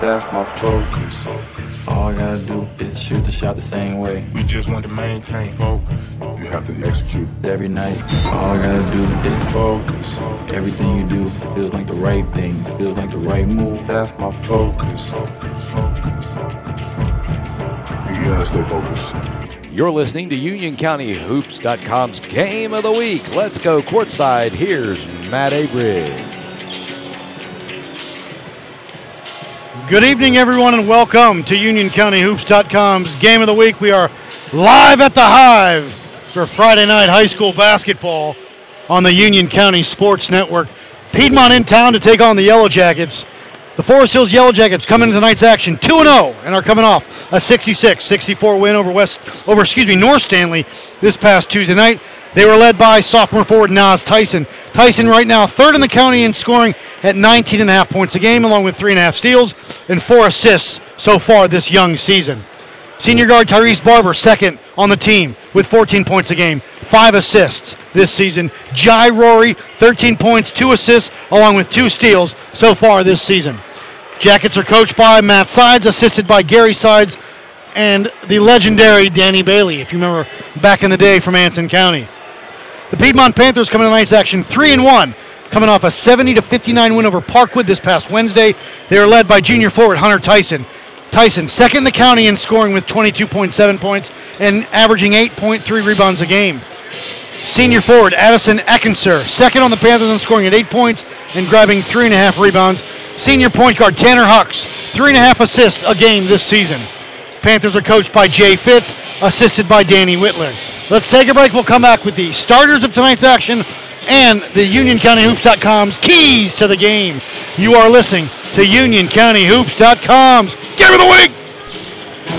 That's my focus. All I gotta do is shoot the shot the same way. We just want to maintain focus. You have to execute. Every night, all I gotta do is focus. Everything you do feels like the right thing, feels like the right move. That's my focus. You gotta stay focused. You're listening to UnionCountyHoops.com's Game of the Week. Let's go courtside. Here's Matt Abridge. Good evening, everyone, and welcome to UnionCountyHoops.com's Game of the Week. We are live at the Hive for Friday night high school basketball on the Union County Sports Network. Piedmont in town to take on the Yellow Jackets. The Forest Hills Yellow Jackets come into tonight's action 2 0 and are coming off a 66-64 win over West over excuse me North Stanley this past Tuesday night. They were led by sophomore forward Nas Tyson. Tyson right now third in the county in scoring at 19 and a half points a game, along with three and a half steals and four assists so far this young season. Senior guard Tyrese Barber second on the team with 14 points a game, five assists this season. Jai Rory 13 points, two assists, along with two steals so far this season. Jackets are coached by Matt Sides, assisted by Gary Sides and the legendary Danny Bailey, if you remember back in the day from Anson County. The Piedmont Panthers coming to tonight's action 3 and 1, coming off a 70 to 59 win over Parkwood this past Wednesday. They are led by junior forward Hunter Tyson. Tyson, second in the county in scoring with 22.7 points and averaging 8.3 rebounds a game. Senior forward Addison Eckenser, second on the Panthers in scoring at eight points and grabbing three and a half rebounds. Senior point guard Tanner Hucks, three and a half assists a game this season. Panthers are coached by Jay Fitz, assisted by Danny Whitler. Let's take a break. We'll come back with the starters of tonight's action and the UnionCountyHoops.com's keys to the game. You are listening to UnionCountyHoops.com's Game of the Week.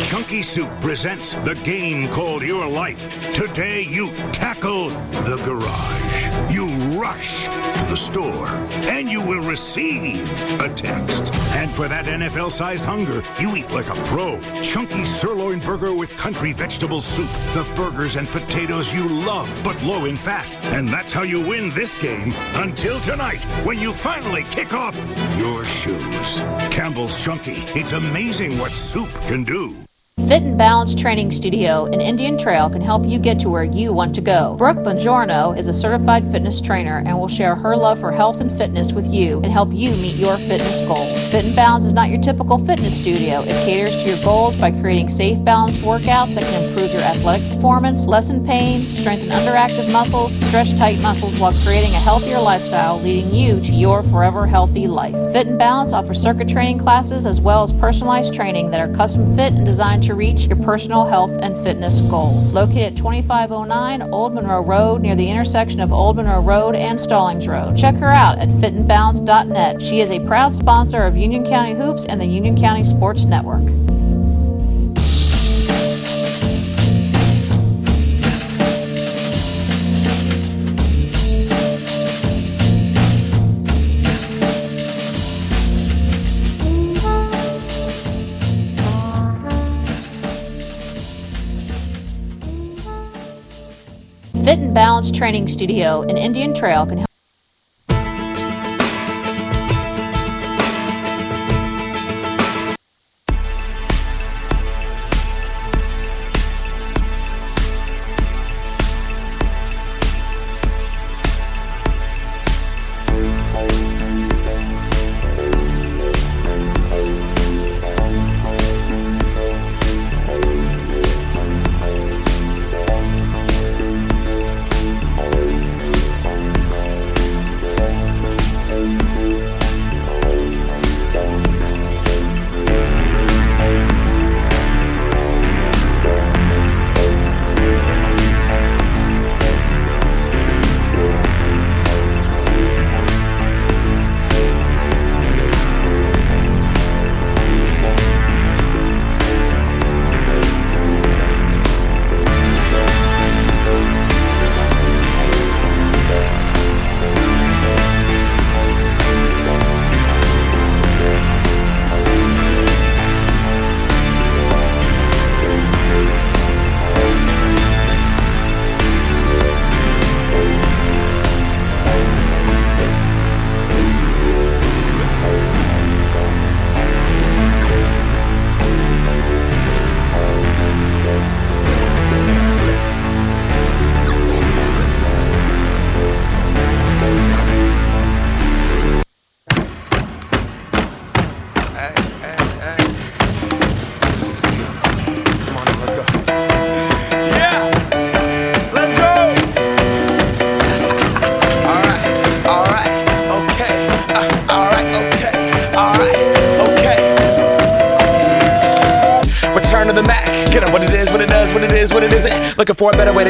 Chunky Soup presents the game called Your Life. Today you tackle the garage. You rush to the store. And you will receive a text. And for that NFL sized hunger, you eat like a pro. Chunky sirloin burger with country vegetable soup. The burgers and potatoes you love, but low in fat. And that's how you win this game until tonight, when you finally kick off your shoes. Campbell's Chunky. It's amazing what soup can do. Fit and Balance Training Studio in Indian Trail can help you get to where you want to go. Brooke Bongiorno is a certified fitness trainer and will share her love for health and fitness with you and help you meet your fitness goals. Fit and Balance is not your typical fitness studio. It caters to your goals by creating safe, balanced workouts that can improve your athletic performance, lessen pain, strengthen underactive muscles, stretch tight muscles while creating a healthier lifestyle, leading you to your forever healthy life. Fit and Balance offers circuit training classes as well as personalized training that are custom fit and designed to reach your personal health and fitness goals. Located at 2509 Old Monroe Road near the intersection of Old Monroe Road and Stallings Road. Check her out at fitandbalance.net. She is a proud sponsor of Union County Hoops and the Union County Sports Network. Training Studio in Indian Trail can help.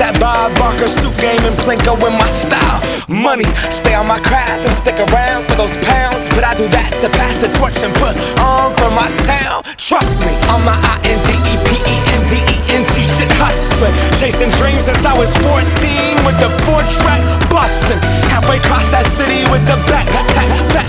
That Bob Barker suit game and Plinko in my style. Money, stay on my craft and stick around for those pounds. But I do that to pass the torch and put on for my town. Trust me, I'm my I N D E P E N D E N T shit hustling. Chasing dreams since I was 14 with the four track busting. Halfway across that city with the back, back, back, back,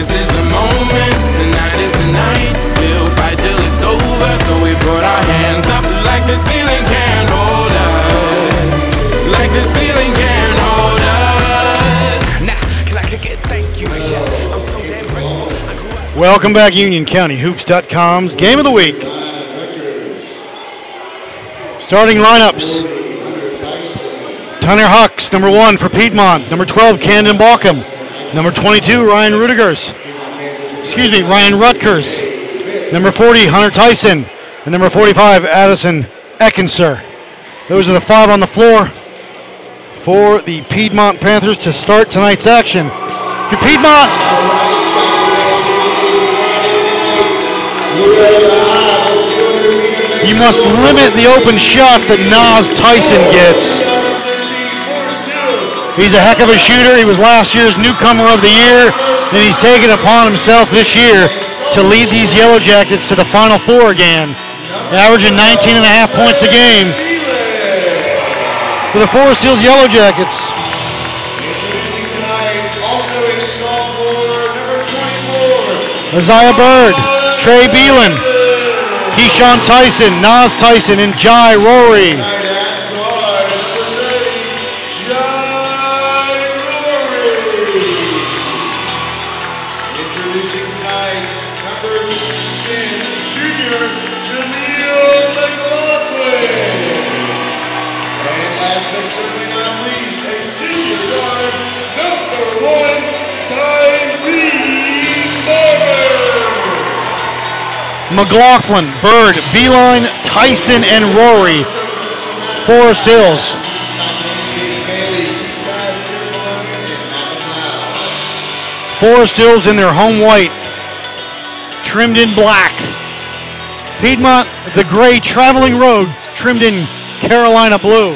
This is the moment. Tonight is the night. We'll fight till it's over. So we put our hands up like the ceiling can't hold us. Like the ceiling can't hold us. Now, can I kick it? Thank you. I'm so damn grateful. Welcome back, Union County Hoops.com's Game of the Week. Starting lineups. Tanner Hucks, number one for Piedmont. Number 12, Camden Balkum. Number 22, Ryan Rudigers. Excuse me, Ryan Rutgers. Number 40, Hunter Tyson. And number 45, Addison Eckenser. Those are the five on the floor for the Piedmont Panthers to start tonight's action. For Piedmont, You must limit the open shots that Nas Tyson gets. He's a heck of a shooter. He was last year's newcomer of the year, and he's taken upon himself this year to lead these Yellow Jackets to the Final Four again, averaging 19 and a half points a game. For the Forest Hills Yellow Jackets, Isaiah Bird, Trey Beelan, Keyshawn Tyson, Nas Tyson, and Jai Rory. McLaughlin, Bird, Beelan, Tyson, and Rory. Forest Hills. Forest Hills in their home white, trimmed in black. Piedmont, the gray traveling road, trimmed in Carolina blue.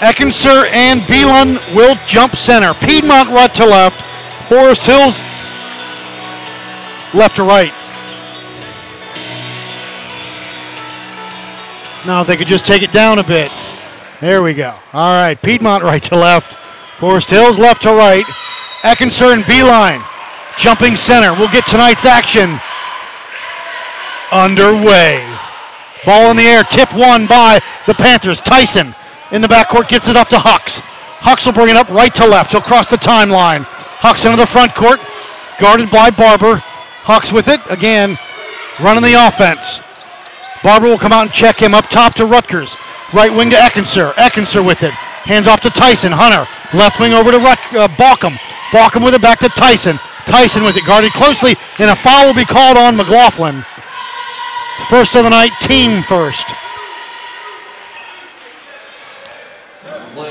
Eckenser and Beelan will jump center. Piedmont right to left. Forest Hills left to right. Now if they could just take it down a bit. There we go. All right, Piedmont right to left. Forest Hills left to right. Eckenser and Beelan jumping center. We'll get tonight's action underway. Ball in the air, tip one by the Panthers. Tyson in the backcourt gets it off to Hucks. Hucks will bring it up right to left. He'll cross the timeline. Hucks into the front court, guarded by Barber. Hucks with it again, running the offense. Barber will come out and check him up top to Rutgers. Right wing to Eckenser. Eckenser with it. Hands off to Tyson. Hunter. Left wing over to Rut- uh, Balkum. Balkum with it back to Tyson. Tyson with it guarded closely, and a foul will be called on McLaughlin. First of the night, team first.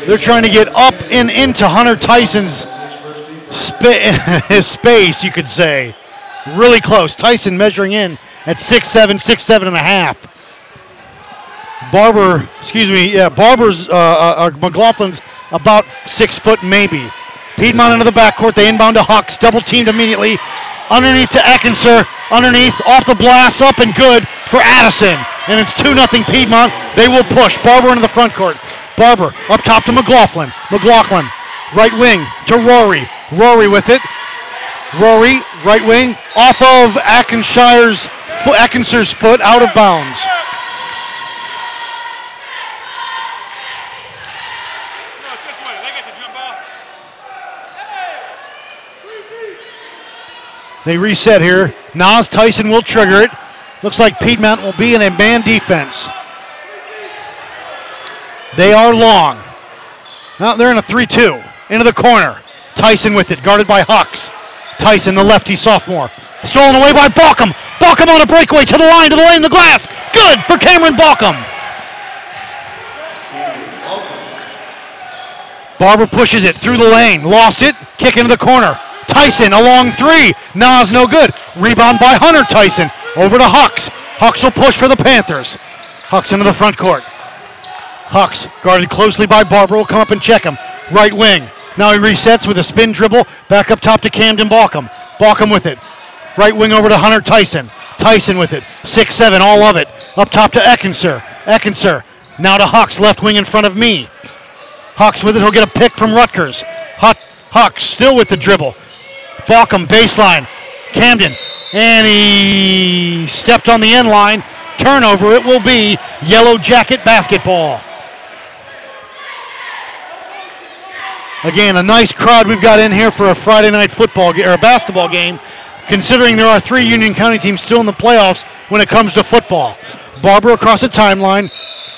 They're trying to get up and into Hunter Tyson's spa- his space, you could say. Really close. Tyson measuring in at six seven, six seven and a half. Barber, excuse me, yeah, Barber's, uh, uh, McLaughlin's about six foot maybe. Piedmont into the backcourt. They inbound to Hawks. Double teamed immediately. Underneath to Eckenser. Underneath, off the blast, up and good for Addison. And it's 2 0 Piedmont. They will push. Barber into the front court. Barber up top to McLaughlin. McLaughlin, right wing to Rory. Rory with it. Rory, right wing, off of Eckenser's foot, foot, out of bounds. They reset here. Nas Tyson will trigger it. Looks like Piedmont will be in a man defense. They are long. Now they're in a 3 2. Into the corner. Tyson with it, guarded by Hawks. Tyson, the lefty sophomore. Stolen away by Balkum. Balkum on a breakaway to the line, to the lane, the glass. Good for Cameron Balkum. Barber pushes it through the lane. Lost it. Kick into the corner. Tyson, a long three. Nas, no good. Rebound by Hunter Tyson. Over to Hucks. Hucks will push for the Panthers. Hucks into the front court. Hucks, guarded closely by Barber, will come up and check him. Right wing. Now he resets with a spin dribble. Back up top to Camden Balkum. Balkum with it. Right wing over to Hunter Tyson. Tyson with it. 6 7, all of it. Up top to Eckenser. Eckenser. Now to Hucks, left wing in front of me. Hucks with it. He'll get a pick from Rutgers. Huck, Hucks still with the dribble. Balkum baseline. Camden. And he stepped on the end line. Turnover. It will be Yellow Jacket basketball. Again, a nice crowd we've got in here for a Friday night football ga- or a basketball game, considering there are three Union County teams still in the playoffs when it comes to football. Barber across the timeline.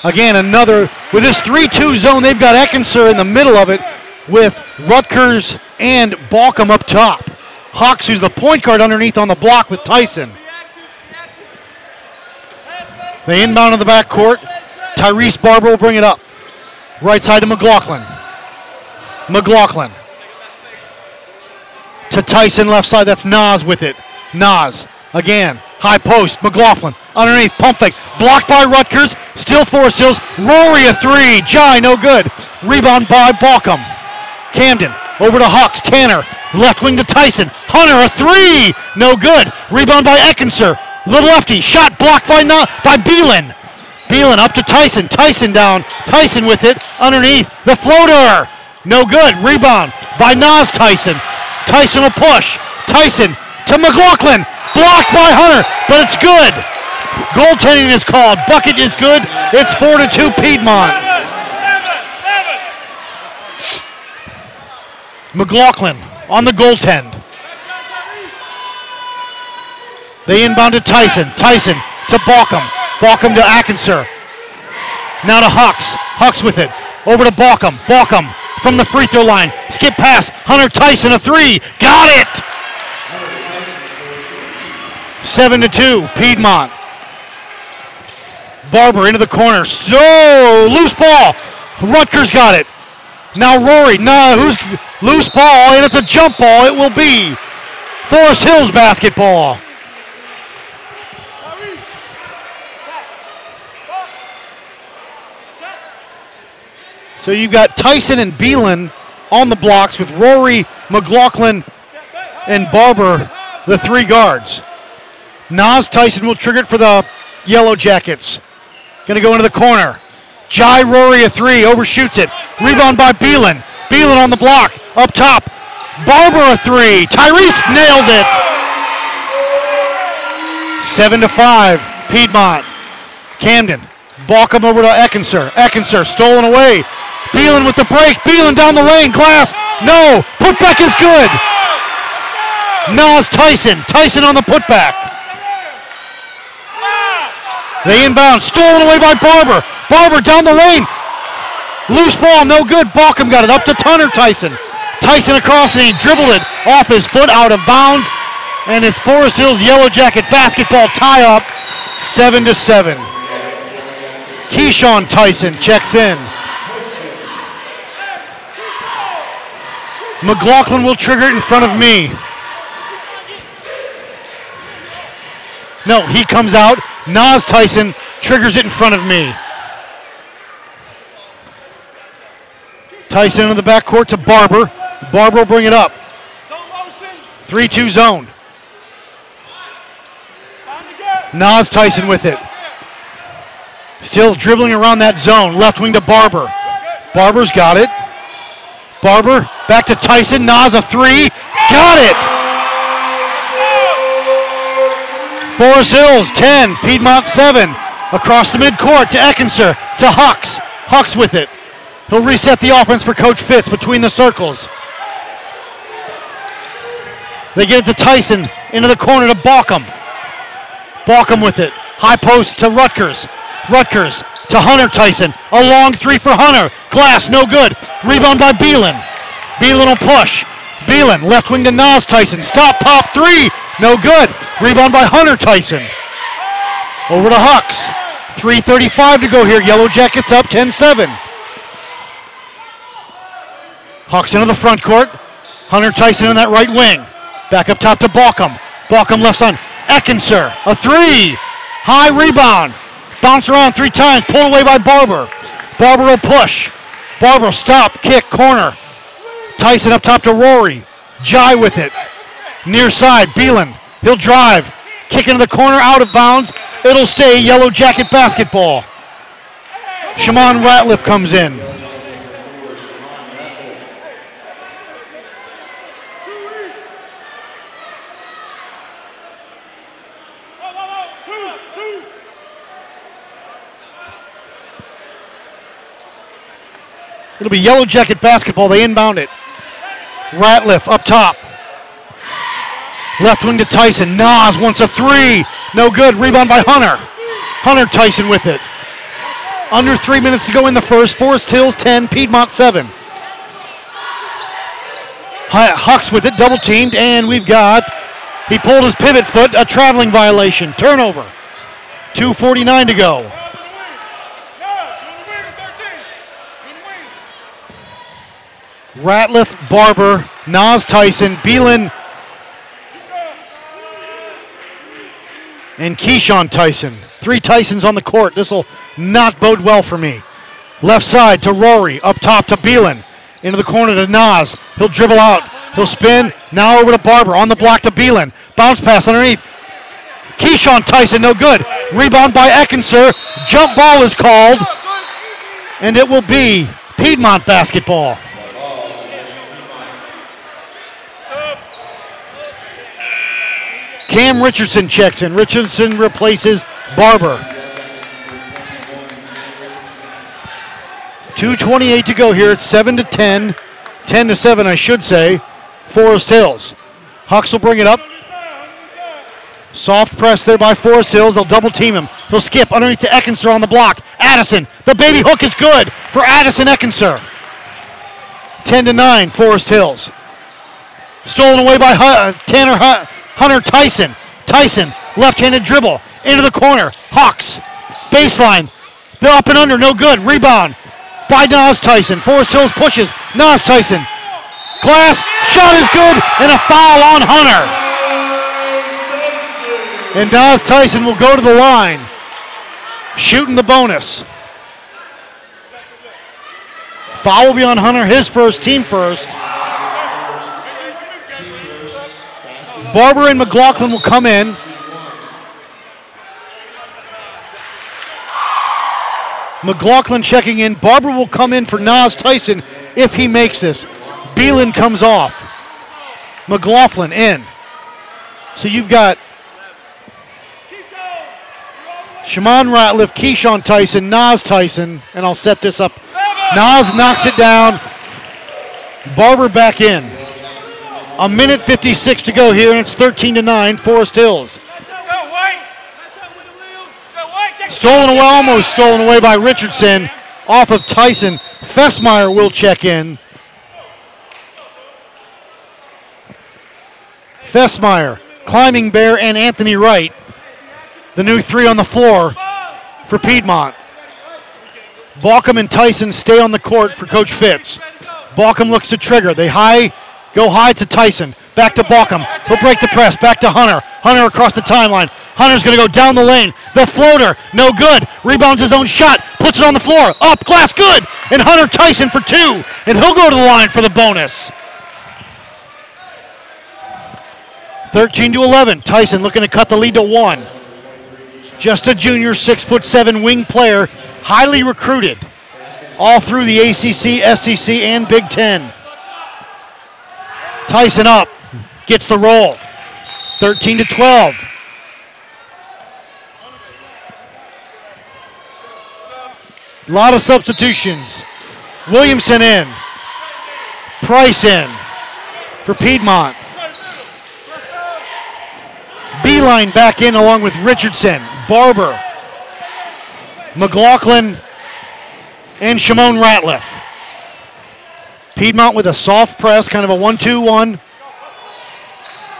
Again, another with this 3-2 zone. They've got Eckenser in the middle of it with Rutgers and Balkum up top. Hawks, who's the point guard underneath on the block with Tyson. They inbound in the back court. Tyrese Barber will bring it up. Right side to McLaughlin. McLaughlin. To Tyson, left side. That's Nas with it. Nas again. High post. McLaughlin underneath. Pump fake. Blocked by Rutgers. Still Forest Hills. Rory a three. Jai no good. Rebound by Balkum. Camden over to Hawks. Tanner left wing to Tyson. Hunter a three. No good. Rebound by Eckenser. Little lefty. Shot blocked by Na- by Beelan. Beelan up to Tyson. Tyson down. Tyson with it underneath. The floater. No good. Rebound by Nas Tyson. Tyson will push. Tyson to McLaughlin. Blocked by Hunter, but it's good. Goaltending is called. Bucket is good. It's 4 to 2 Piedmont. McLaughlin on the goaltend. They inbound to Tyson. Tyson to Balkum. Balkum to Eckenser. Now to Hawks. Hawks with it. Over to Balkum. Balkum from the free throw line. Skip pass. Hunter Tyson a three. Got it. Seven to two. Piedmont. Barber into the corner. So loose ball. Rutgers got it. Now Rory. No, who's loose ball? And it's a jump ball. It will be Forest Hills basketball. So you've got Tyson and Beelan on the blocks with Rory, McLaughlin, and Barber, the three guards. Nas Tyson will trigger it for the Yellow Jackets. Gonna go into the corner. Jai Rory a three, overshoots it. Rebound by Beelan. Beelan on the block, up top. Barber a three. Tyrese nailed it. Seven to five, Piedmont. Camden. Balkum over to Eckenser. Eckenser stolen away. Beelan with the break. Beelan down the lane. Glass. No. Putback is good. Nas Tyson. Tyson on the putback. They inbound. Stolen away by Barber. Barber down the lane. Loose ball. No good. Balkum got it up to Tunner Tyson. Tyson across and he dribbled it off his foot out of bounds. And it's Forest Hills Yellow Jacket basketball tie up. Seven to seven. Keyshawn Tyson checks in. McLaughlin will trigger it in front of me. No, he comes out. Nas Tyson triggers it in front of me. Tyson in the backcourt to Barber. Barber will bring it up. 3 2 zone. Nas Tyson with it. Still dribbling around that zone. Left wing to Barber. Barber's got it. Barber back to Tyson. Nas a three. Got it. Forest Hills 10. Piedmont 7. Across the midcourt to Eckenser to Hucks. Hucks with it. He'll reset the offense for Coach Fitz between the circles. They get it to Tyson into the corner to Balkum. Balkum with it. High post to Rutgers. Rutgers to Hunter Tyson. A long three for Hunter. Glass, no good. Rebound by Beelan. Beelan will push. Beelan, left wing to Nas Tyson. Stop, pop, three. No good. Rebound by Hunter Tyson. Over to Hucks. 3.35 to go here. Yellow Jackets up 10 7. Hawks into the front court. Hunter Tyson in that right wing. Back up top to Balkum. Balkum left side. Eckenser, a three. High rebound. Bounce around three times. Pulled away by Barber. Barber will push. Barber will stop. Kick. Corner. Tyson up top to Rory. Jai with it. Near side. Beelan. He'll drive. Kick into the corner. Out of bounds. It'll stay Yellow Jacket basketball. Shimon Ratliff comes in. It'll be Yellow Jacket basketball. They inbound it. Ratliff up top. Left wing to Tyson. Nas wants a three. No good. Rebound by Hunter. Hunter Tyson with it. Under three minutes to go in the first. Forest Hills 10, Piedmont 7. Hu- Hucks with it, double teamed, and we've got, he pulled his pivot foot, a traveling violation. Turnover. 2.49 to go. Ratliff, Barber, Nas Tyson, Beelan, and Keyshawn Tyson. Three Tysons on the court. This will not bode well for me. Left side to Rory, up top to Beelan. Into the corner to Nas. He'll dribble out. He'll spin. Now over to Barber. On the block to Beelan. Bounce pass underneath. Keyshawn Tyson, no good. Rebound by Eckenser. Jump ball is called. And it will be Piedmont basketball. Cam Richardson checks in. Richardson replaces Barber. 2.28 to go here. It's 7 to 10. 10 to 7, I should say. Forest Hills. Hucks will bring it up. Soft press there by Forest Hills. They'll double team him. He'll skip underneath to Eckenser on the block. Addison. The baby hook is good for Addison Eckenser. 10 to 9, Forest Hills. Stolen away by Tanner Hu- Hunter Tyson. Tyson, left-handed dribble into the corner. Hawks, baseline. They're up and under, no good. Rebound by Nas Tyson. Forest Hills pushes. Nas Tyson. Glass shot is good and a foul on Hunter. And Nas Tyson will go to the line, shooting the bonus. Foul will be on Hunter, his first, team first. Barber and McLaughlin will come in. McLaughlin checking in. Barber will come in for Nas Tyson if he makes this. Beelan comes off. McLaughlin in. So you've got Shimon Ratliff, Keyshawn Tyson, Nas Tyson, and I'll set this up. Nas knocks it down. Barber back in. A minute 56 to go here, and it's 13 to 9, Forest Hills. Stolen away, almost stolen away by Richardson off of Tyson. Fessmeyer will check in. Fessmeyer, Climbing Bear, and Anthony Wright. The new three on the floor for Piedmont. Balkum and Tyson stay on the court for Coach Fitz. Balkum looks to trigger. They high Go high to Tyson. Back to Balkum. He'll break the press. Back to Hunter. Hunter across the timeline. Hunter's going to go down the lane. The floater, no good. Rebounds his own shot. Puts it on the floor. Up, glass, good. And Hunter Tyson for two. And he'll go to the line for the bonus. 13 to 11. Tyson looking to cut the lead to one. Just a junior, six foot seven wing player, highly recruited, all through the ACC, SEC, and Big Ten. Tyson up, gets the roll. 13 to 12. A lot of substitutions. Williamson in. Price in for Piedmont. Beelan back in along with Richardson, Barber, McLaughlin, and Shimon Ratliff. Piedmont with a soft press, kind of a 1 2 1.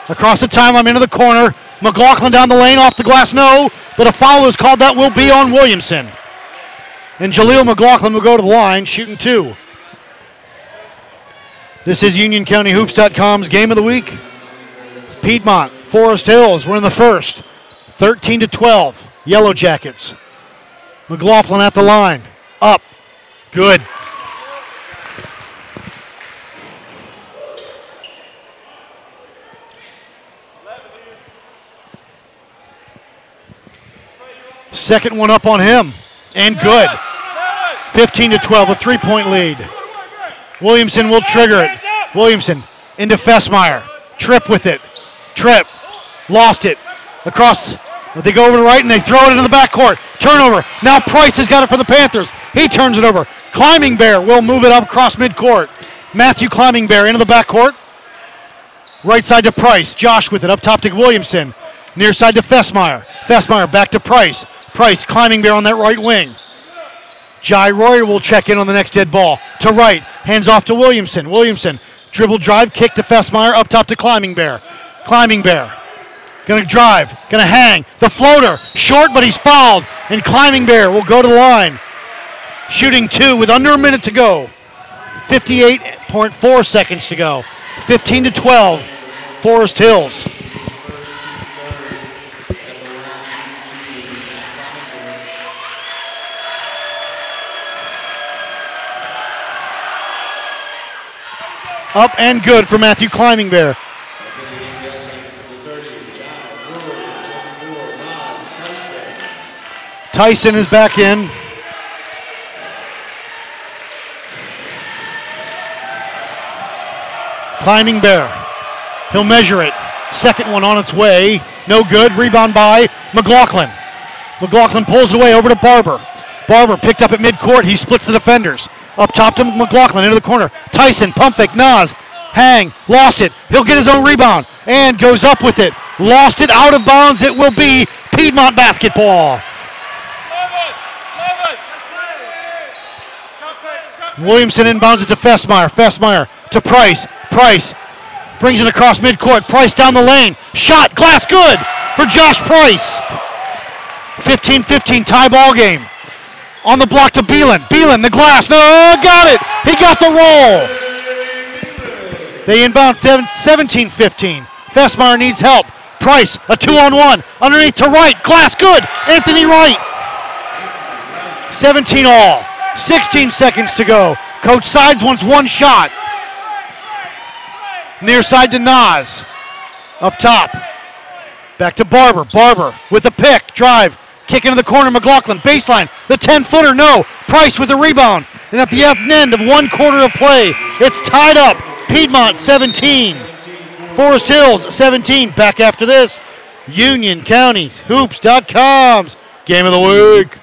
Across the timeline into the corner. McLaughlin down the lane, off the glass, no. But a foul is called. That will be on Williamson. And Jaleel McLaughlin will go to the line, shooting two. This is UnionCountyHoops.com's game of the week. Piedmont, Forest Hills, we're in the first. 13 to 12. Yellow Jackets. McLaughlin at the line. Up. Good. Second one up on him. And good. 15 to 12, a three point lead. Williamson will trigger it. Williamson into Fessmeyer. Trip with it. Trip. Lost it. Across. They go over to the right and they throw it into the backcourt. Turnover. Now Price has got it for the Panthers. He turns it over. Climbing Bear will move it up across midcourt. Matthew Climbing Bear into the backcourt. Right side to Price. Josh with it. Up top to Williamson. Near side to Fessmeyer. Fessmeyer back to Price. Price climbing bear on that right wing. Jai Rory will check in on the next dead ball. To right. Hands off to Williamson. Williamson. Dribble drive. Kick to Fessmeyer. Up top to Climbing Bear. Climbing Bear. Gonna drive. Gonna hang. The floater. Short, but he's fouled. And Climbing Bear will go to the line. Shooting two with under a minute to go. 58.4 seconds to go. 15 to 12. Forest Hills. Up and good for Matthew Climbing Bear. Tyson is back in. Climbing Bear. He'll measure it. Second one on its way. No good. Rebound by McLaughlin. McLaughlin pulls away over to Barber. Barber picked up at midcourt. He splits the defenders. Up top to McLaughlin into the corner. Tyson, pump fake, Nas, hang, lost it. He'll get his own rebound and goes up with it. Lost it out of bounds. It will be Piedmont basketball. Williamson inbounds it to Fessmeyer. Fessmeyer to Price. Price brings it across midcourt. Price down the lane. Shot, glass good for Josh Price. 15 15 tie ball game. On the block to Beelan. Beelan, the glass. No, got it. He got the roll. They inbound 17 15. Fessmeyer needs help. Price, a two on one. Underneath to right. Glass good. Anthony Wright. 17 all. 16 seconds to go. Coach Sides wants one shot. Near side to Nas. Up top. Back to Barber. Barber with the pick. Drive. Kick into the corner. McLaughlin. Baseline. The 10 footer. No. Price with the rebound. And at the end of one quarter of play, it's tied up. Piedmont 17. Forest Hills 17. Back after this. Union County Hoops.com's game of the week.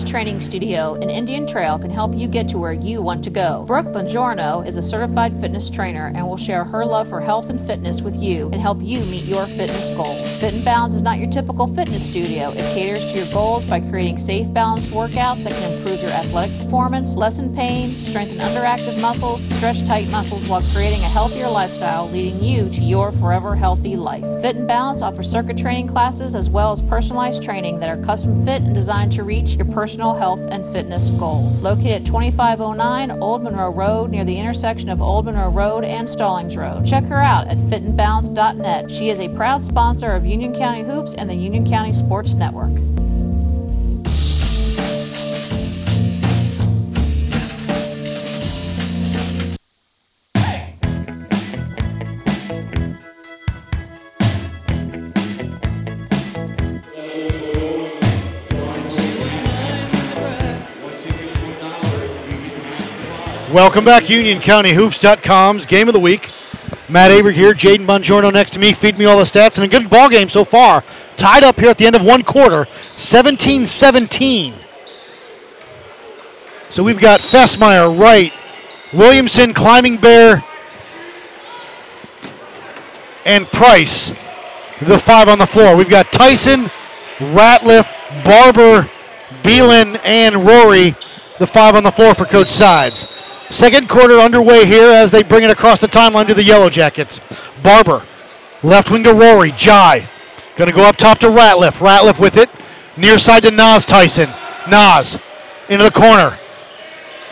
Training Studio in Indian Trail can help you get to where you want to go. Brooke Bongiorno is a certified fitness trainer and will share her love for health and fitness with you and help you meet your fitness goals. Fit and Balance is not your typical fitness studio. It caters to your goals by creating safe, balanced workouts that can improve your athletic performance, lessen pain, strengthen underactive muscles, stretch tight muscles while creating a healthier lifestyle, leading you to your forever healthy life. Fit and Balance offers circuit training classes as well as personalized training that are custom fit and designed to reach your personal personal health and fitness goals. Located at 2509 Old Monroe Road near the intersection of Old Monroe Road and Stallings Road. Check her out at fitandbalance.net. She is a proud sponsor of Union County Hoops and the Union County Sports Network. Welcome back, UnionCountyHoops.com's Game of the Week. Matt Aber here, Jaden Bongiorno next to me. Feed me all the stats, and a good ball game so far. Tied up here at the end of one quarter, 17-17. So we've got Fessmeyer, Wright, Williamson, Climbing Bear, and Price, the five on the floor. We've got Tyson, Ratliff, Barber, Beelan, and Rory, the five on the floor for Coach Sides. Second quarter underway here as they bring it across the timeline to the Yellow Jackets. Barber, left wing to Rory. Jai, going to go up top to Ratliff. Ratliff with it. Near side to Nas Tyson. Nas into the corner.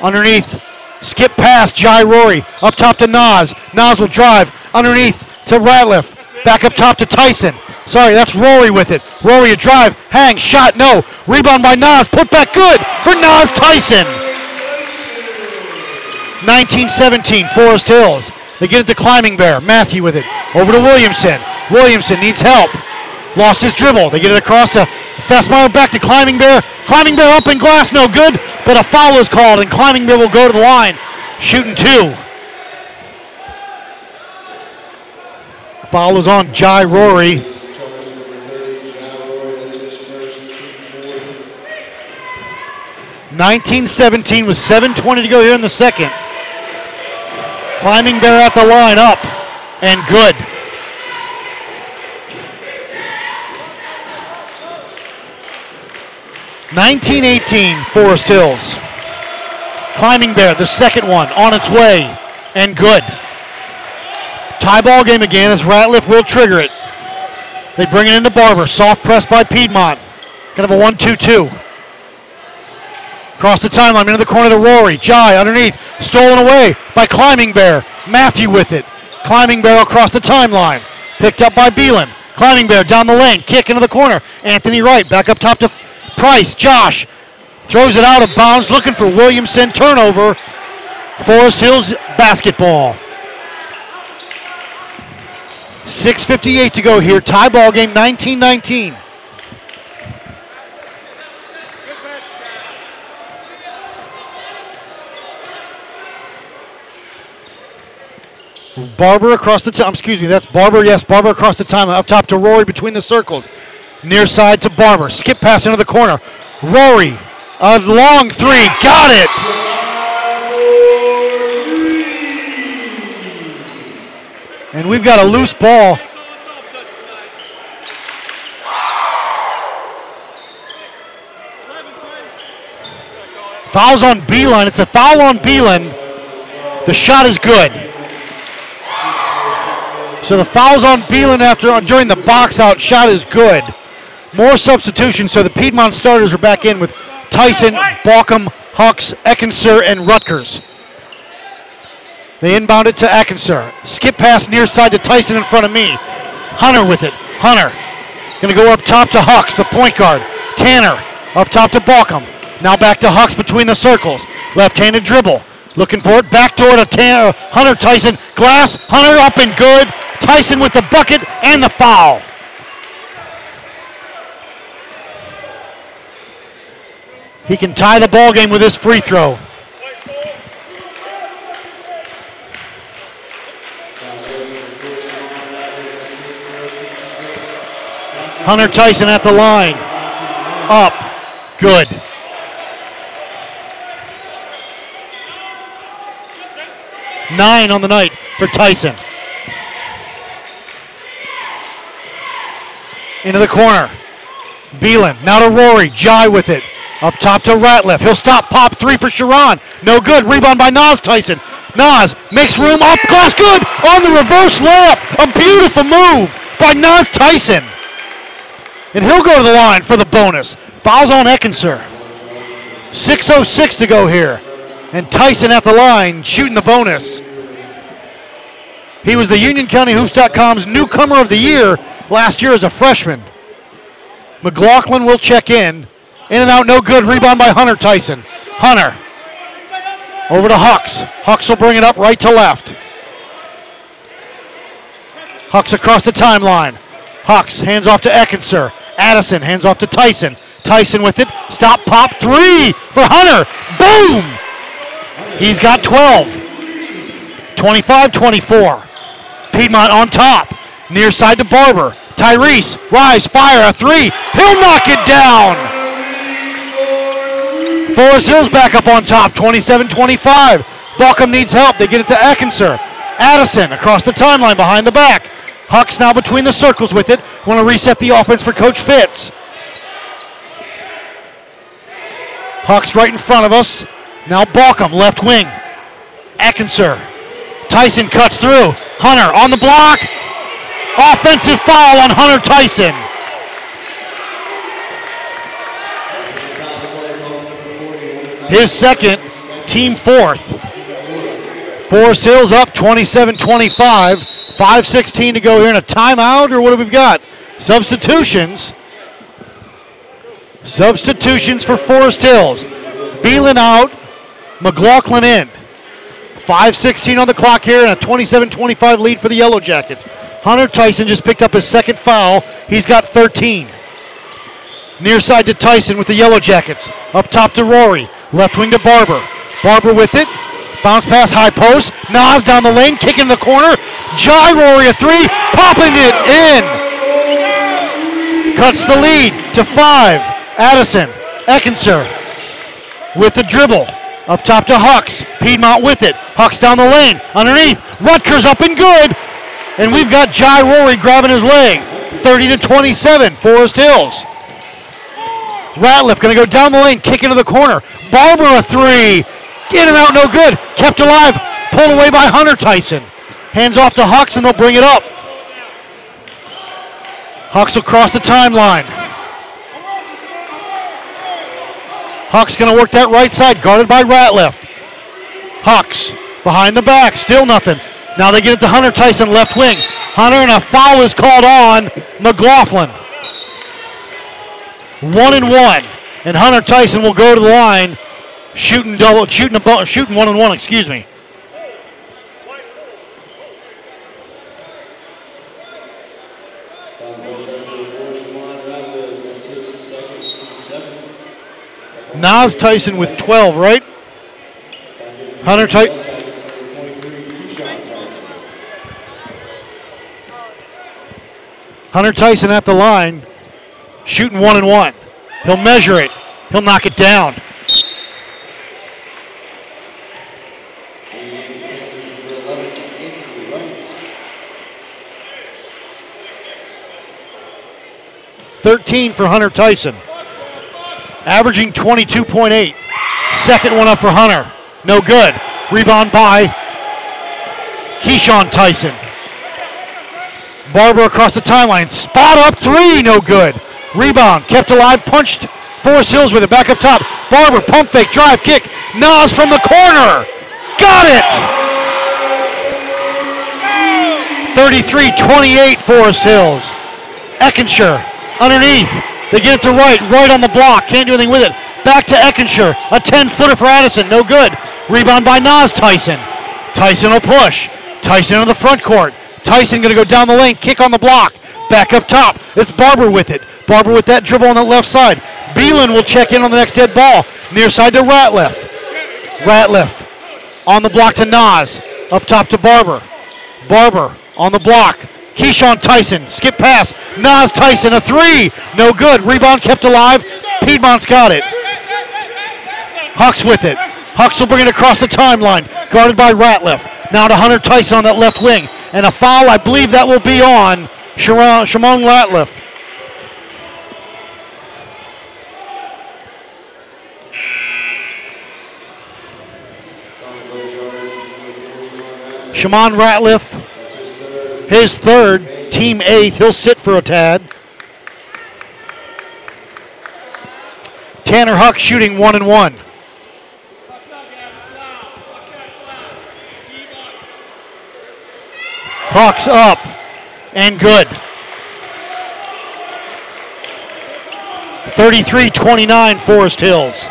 Underneath. Skip pass. Jai Rory. Up top to Nas. Nas will drive. Underneath to Ratliff. Back up top to Tyson. Sorry, that's Rory with it. Rory a drive. Hang. Shot. No. Rebound by Nas. Put back good for Nas Tyson. 1917, Forest Hills. They get it to Climbing Bear. Matthew with it. Over to Williamson. Williamson needs help. Lost his dribble. They get it across to Fessmeyer back to Climbing Bear. Climbing Bear up in glass, no good, but a foul is called, and Climbing Bear will go to the line, shooting two. Foul is on Jai Rory. Nineteen seventeen with 7.20 to go here in the second. Climbing Bear at the line up and good. Nineteen eighteen Forest Hills. Climbing Bear, the second one on its way and good. Tie ball game again as Ratliff will trigger it. They bring it into Barber. Soft press by Piedmont. Kind of a 1 2 2. Across the timeline, into the corner to Rory. Jai underneath, stolen away by Climbing Bear. Matthew with it. Climbing Bear across the timeline. Picked up by Beelan. Climbing Bear down the lane, kick into the corner. Anthony Wright back up top to Price. Josh throws it out of bounds, looking for Williamson. Turnover. Forest Hills basketball. 6.58 to go here. Tie ball game 19 19. Barber across the time. Um, excuse me, that's Barber. Yes, Barber across the time. Up top to Rory between the circles. Near side to Barber. Skip pass into the corner. Rory, a long three. Got it. And we've got a loose ball. Fouls on Beelan. It's a foul on Beelan. The shot is good. So the fouls on Beelan after uh, during the box out shot is good. More substitutions, so the Piedmont starters are back in with Tyson, Balkum, Hawks, Eckenser, and Rutgers. They inbound it to Eckenser. Skip pass near side to Tyson in front of me. Hunter with it. Hunter. Gonna go up top to Hawks, the point guard. Tanner up top to Balkum. Now back to Hawks between the circles. Left-handed dribble. Looking for it. Back door to Tanner. Uh, Hunter Tyson. Glass. Hunter up and good. Tyson with the bucket and the foul. He can tie the ball game with his free throw. Hunter Tyson at the line. Up. Good. Nine on the night for Tyson. Into the corner. Beelan. Now to Rory. Jai with it. Up top to Ratliff. He'll stop. Pop three for Sharon. No good. Rebound by Nas Tyson. Nas makes room up. Glass good on the reverse layup. A beautiful move by Nas Tyson. And he'll go to the line for the bonus. Fouls on Eckenser. 6.06 to go here. And Tyson at the line shooting the bonus. He was the UnionCountyHoops.com's newcomer of the year last year as a freshman. McLaughlin will check in. In and out, no good. Rebound by Hunter Tyson. Hunter over to Hucks. Hucks will bring it up right to left. Hucks across the timeline. Hucks hands off to Eckenser. Addison hands off to Tyson. Tyson with it. Stop, pop, three for Hunter. Boom! He's got 12. 25 24. Piedmont on top. Near side to Barber. Tyrese, rise, fire, a three. He'll knock it down. Forest Hills back up on top, 27 25. Balcom needs help. They get it to Eckenser. Addison across the timeline behind the back. Hucks now between the circles with it. Want to reset the offense for Coach Fitz. Hucks right in front of us. Now Balcom, left wing. Eckenser. Tyson cuts through. Hunter on the block. Offensive foul on Hunter Tyson. His second, team fourth. Forest Hills up 27 25. 5.16 to go here in a timeout, or what have we got? Substitutions. Substitutions for Forest Hills. Beelan out, McLaughlin in. 5.16 on the clock here and a 27 25 lead for the Yellow Jackets. Hunter Tyson just picked up his second foul. He's got 13. Near side to Tyson with the Yellow Jackets. Up top to Rory. Left wing to Barber. Barber with it. Bounce pass high post. Nas down the lane, kicking the corner. Jai Rory a three, popping it in. Cuts the lead to five. Addison, Eckenser with the dribble. Up top to Hucks. Piedmont with it. Hucks down the lane. Underneath. Rutgers up and good. And we've got Jai Rory grabbing his leg. 30 to 27. Forest Hills. Ratliff going to go down the lane, kick into the corner. Barber a three. In and out, no good. Kept alive. Pulled away by Hunter Tyson. Hands off to Hucks and they'll bring it up. Hucks will cross the timeline. Hucks going to work that right side, guarded by Ratliff. Hucks behind the back, still nothing. Now they get it to Hunter Tyson, left wing. Hunter and a foul is called on McLaughlin. One and one, and Hunter Tyson will go to the line, shooting double, shooting a shooting one and one. Excuse me. Nas Tyson with 12, right? Hunter Tyson. Hunter Tyson at the line, shooting one and one. He'll measure it. He'll knock it down. Thirteen for Hunter Tyson, averaging 22.8. Second one up for Hunter, no good. Rebound by Keyshawn Tyson. Barber across the timeline. Spot up three, no good. Rebound, kept alive, punched Forest Hills with it. Back up top. Barber, pump fake, drive, kick. Nas from the corner. Got it! 33 28 Forest Hills. Eckenser underneath. They get it to right, right on the block. Can't do anything with it. Back to Eckenser. A 10 footer for Addison. No good. Rebound by Nas Tyson. Tyson will push. Tyson on the front court. Tyson going to go down the lane, kick on the block. Back up top. It's Barber with it. Barber with that dribble on the left side. Beelan will check in on the next dead ball. Near side to Ratliff. Ratliff on the block to Nas. Up top to Barber. Barber on the block. Keyshawn Tyson, skip pass. Nas Tyson, a three. No good. Rebound kept alive. Piedmont's got it. Hucks with it. Hucks will bring it across the timeline. Guarded by Ratliff. Now to Hunter Tyson on that left wing. And a foul, I believe that will be on Sharon, Shimon Ratliff. Shimon Ratliff, his third, team eighth. He'll sit for a tad. Tanner Huck shooting one and one. Hawks up and good. 33 29 Forest Hills.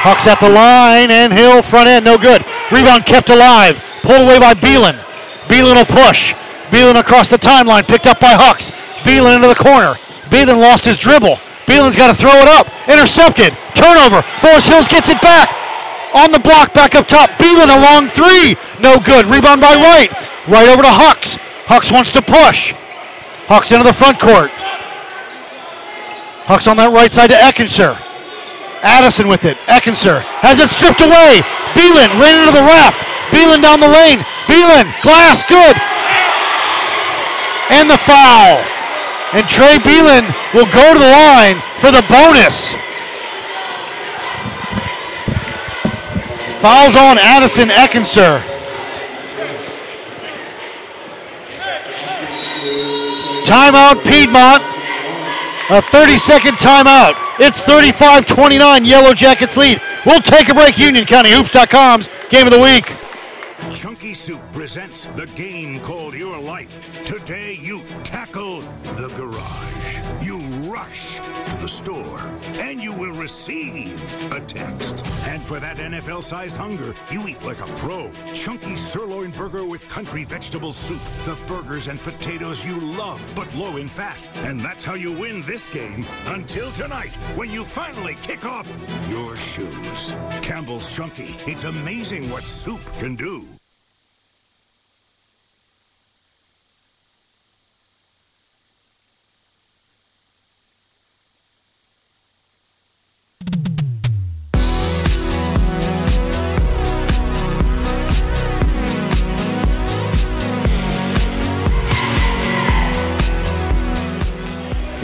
Hawks at the line and Hill front end, no good. Rebound kept alive, pulled away by Beelan. Beelan will push. Beelan across the timeline, picked up by Hawks. Beelan into the corner. Beelan lost his dribble. Beelan's got to throw it up. Intercepted. Turnover. Forest Hills gets it back. On the block, back up top. Beelan a long three. No good. Rebound by Wright. Right over to Hawks. Hawks wants to push. Hawks into the front court. Hawks on that right side to Eckenser. Addison with it. Eckenser has it stripped away. Beelan ran into the ref. Beelan down the lane. Beelan, glass, good. And the foul. And Trey Beelan will go to the line for the bonus. Fouls on Addison Eckenser. Timeout Piedmont. A 30 second timeout. It's 35 29. Yellow Jackets lead. We'll take a break. UnionCountyHoops.com's game of the week. Chunky Soup presents the game called Your Life. Today you tackle the garage. You rush to the store and you will receive a text. And for that NFL sized hunger, you eat like a pro. Chunky sirloin burger with country vegetable soup. The burgers and potatoes you love, but low in fat. And that's how you win this game until tonight when you finally kick off your shoes. Campbell's Chunky. It's amazing what soup can do.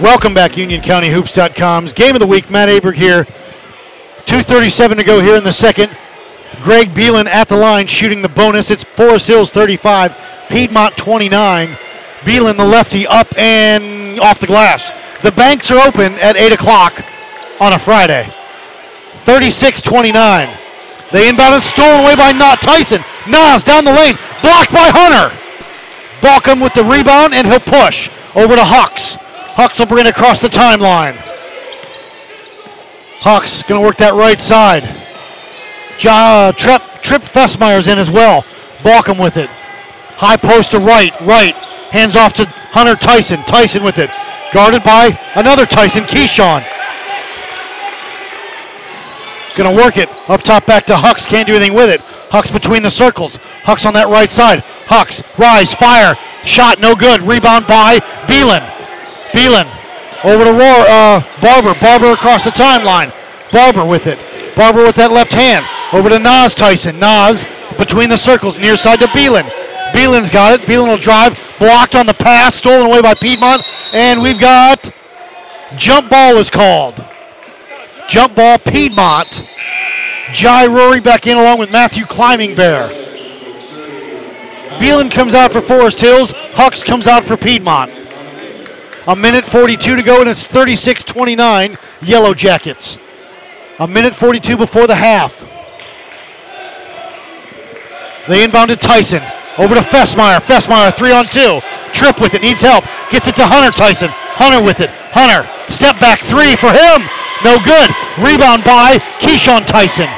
Welcome back, UnionCountyHoops.com's game of the week. Matt Aberg here. 2.37 to go here in the second. Greg Beelan at the line shooting the bonus. It's Forest Hills 35, Piedmont 29. Beelan, the lefty, up and off the glass. The banks are open at 8 o'clock on a Friday. 36 29. They inbound and stolen away by Not Tyson. Nas down the lane, blocked by Hunter. Balcom with the rebound, and he'll push over to Hawks. Hawks will bring it across the timeline. Hawks going to work that right side. Ja, uh, Trip, Trip Fessmeyer's in as well. Balcom with it. High post to right, right. Hands off to Hunter Tyson. Tyson with it. Guarded by another Tyson, Keyshawn. Gonna work it. Up top back to Hucks. Can't do anything with it. Hucks between the circles. Hucks on that right side. Hucks, rise, fire. Shot no good. Rebound by Beelan. Beelan over to Roar, uh, Barber. Barber across the timeline. Barber with it. Barber with that left hand. Over to Nas Tyson. Nas between the circles, near side to Beelan. Beelan's got it. Beelan will drive. Blocked on the pass. Stolen away by Piedmont. And we've got jump ball is called. Jump ball Piedmont. Jai Rory back in along with Matthew Climbing Bear. Beelan comes out for Forest Hills. Hucks comes out for Piedmont. A minute 42 to go, and it's 36 29 Yellow Jackets. A minute 42 before the half. They inbounded Tyson. Over to Fessmeyer. Fessmeyer, three on two. Trip with it, needs help. Gets it to Hunter Tyson. Hunter with it. Hunter, step back three for him. No good. Rebound by Keyshawn Tyson.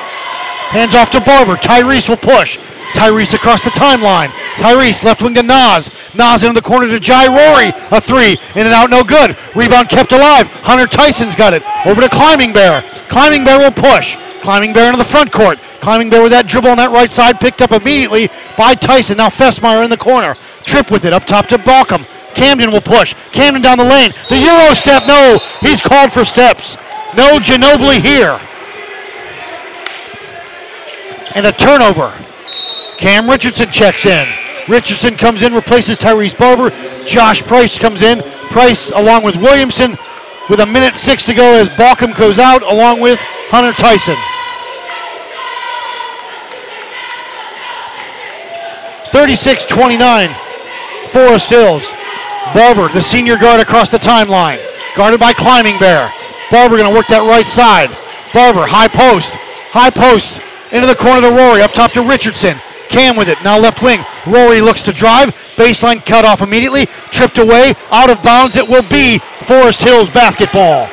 Hands off to Barber. Tyrese will push. Tyrese across the timeline. Tyrese left wing to Nas. Nas into the corner to Jai Rory. A three. In and out, no good. Rebound kept alive. Hunter Tyson's got it. Over to Climbing Bear. Climbing Bear will push. Climbing Bear into the front court. Climbing Bear with that dribble on that right side. Picked up immediately by Tyson. Now Fessmeyer in the corner. Trip with it up top to Balcom. Camden will push. Camden down the lane. The Euro step. No. He's called for steps. No Ginobili here. And a turnover. Cam Richardson checks in. Richardson comes in, replaces Tyrese Barber. Josh Price comes in. Price along with Williamson with a minute six to go as Balcom goes out along with Hunter Tyson. 36 29. Forest Hills. Barber, the senior guard across the timeline. Guarded by Climbing Bear. Barber going to work that right side. Barber, high post. High post. Into the corner to Rory. Up top to Richardson. Cam with it. Now left wing. Rory looks to drive. Baseline cut off immediately. Tripped away. Out of bounds. It will be Forest Hills basketball.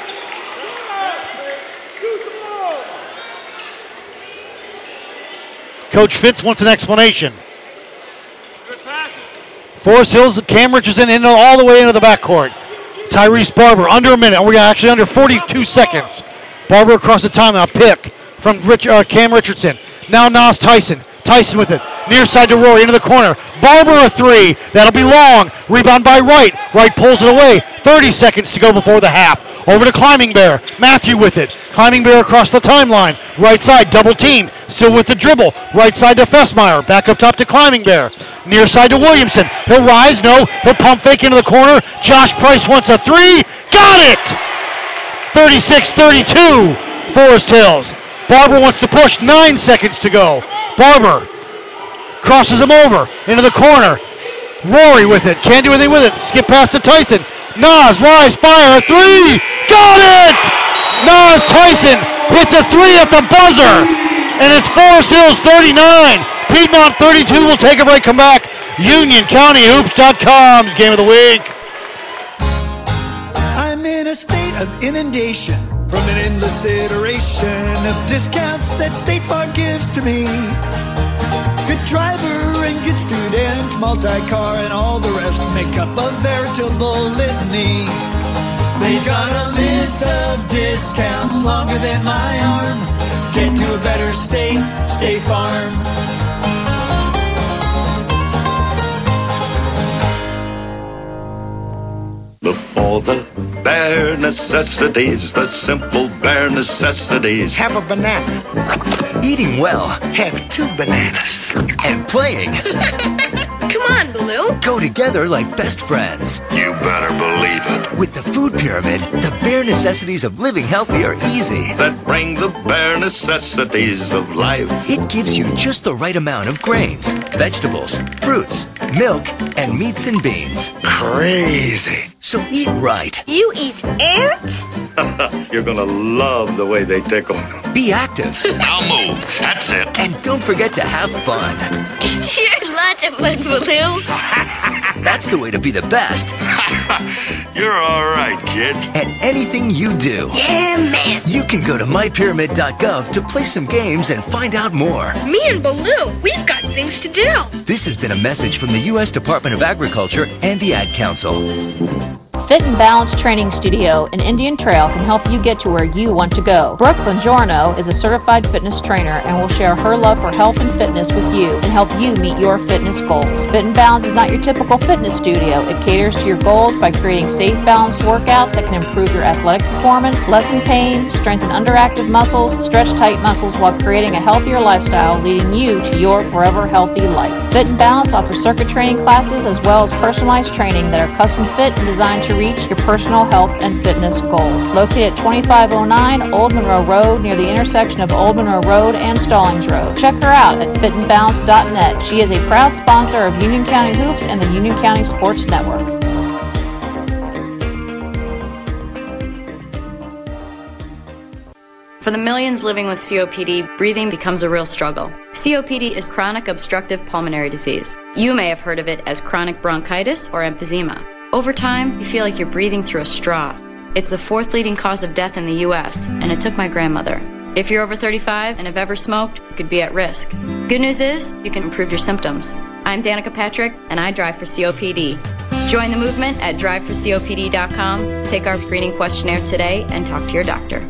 Coach Fitz wants an explanation. Forest Hills, Cam Richardson in all the way into the backcourt. Tyrese Barber under a minute. We're actually under 42 seconds. Barber across the timeout. Pick from Rich, uh, Cam Richardson. Now Nas Tyson. Tyson with it. Near side to Rory into the corner. Barber a three. That'll be long. Rebound by Wright. Wright pulls it away. 30 seconds to go before the half. Over to Climbing Bear. Matthew with it. Climbing Bear across the timeline. Right side, double team. Still with the dribble. Right side to Fessmeyer. Back up top to Climbing Bear. Near side to Williamson. He'll rise. No. He'll pump fake into the corner. Josh Price wants a three. Got it! 36 32. Forest Hills. Barber wants to push. Nine seconds to go. Barber crosses him over into the corner. Rory with it. Can't do anything with it. Skip past to Tyson. Nas, rise, fire, three. Got it! Nas Tyson hits a three at the buzzer. And it's Forest Hills 39. Piedmont 32 will take a break, come back. UnionCountyHoops.com's game of the week. I'm in a state of inundation from an endless iteration of discounts that State Farm gives to me. Good driver and good student, multi-car and all the rest make up a veritable litany. They got a list of discounts longer than my arm. Get to a better state, State Farm. Look for the bare necessities, the simple bare necessities. Have a banana. Eating well. Have two bananas. And playing Come on, Baloo. go together like best friends. You better believe it. With the food pyramid, the bare necessities of living healthy are easy. That bring the bare necessities of life. It gives you just the right amount of grains, vegetables, fruits, milk, and meats and beans. Crazy. So eat right. You eat ants? You're gonna love the way they tickle. Be active. Now move. That's it. And don't forget to have fun. You're lots of fun, Baloo. That's the way to be the best You're all right, kid. at anything you do. Yeah, man. You can go to mypyramid.gov to play some games and find out more. Me and Baloo, we've got things to do. This has been a message from the U.S. Department of Agriculture and the Ad Council. Fit and Balance Training Studio in Indian Trail can help you get to where you want to go. Brooke Bongiorno is a certified fitness trainer and will share her love for health and fitness with you and help you meet your fitness goals. Fit and Balance is not your typical fitness studio. It caters to your goals by creating safe, balanced workouts that can improve your athletic performance, lessen pain, strengthen underactive muscles, stretch tight muscles while creating a healthier lifestyle, leading you to your forever healthy life. Fit and Balance offers circuit training classes as well as personalized training that are custom fit and designed to reach your personal health and fitness goals. Located at 2509 Old Monroe Road near the intersection of Old Monroe Road and Stallings Road. Check her out at fitandbalance.net. She is a proud sponsor of Union County Hoops and the Union County Sports Network. For the millions living with COPD, breathing becomes a real struggle. COPD is chronic obstructive pulmonary disease. You may have heard of it as chronic bronchitis or emphysema. Over time, you feel like you're breathing through a straw. It's the fourth leading cause of death in the US, and it took my grandmother. If you're over 35 and have ever smoked, you could be at risk. Good news is, you can improve your symptoms. I'm Danica Patrick, and I drive for COPD. Join the movement at driveforcopd.com. Take our screening questionnaire today and talk to your doctor.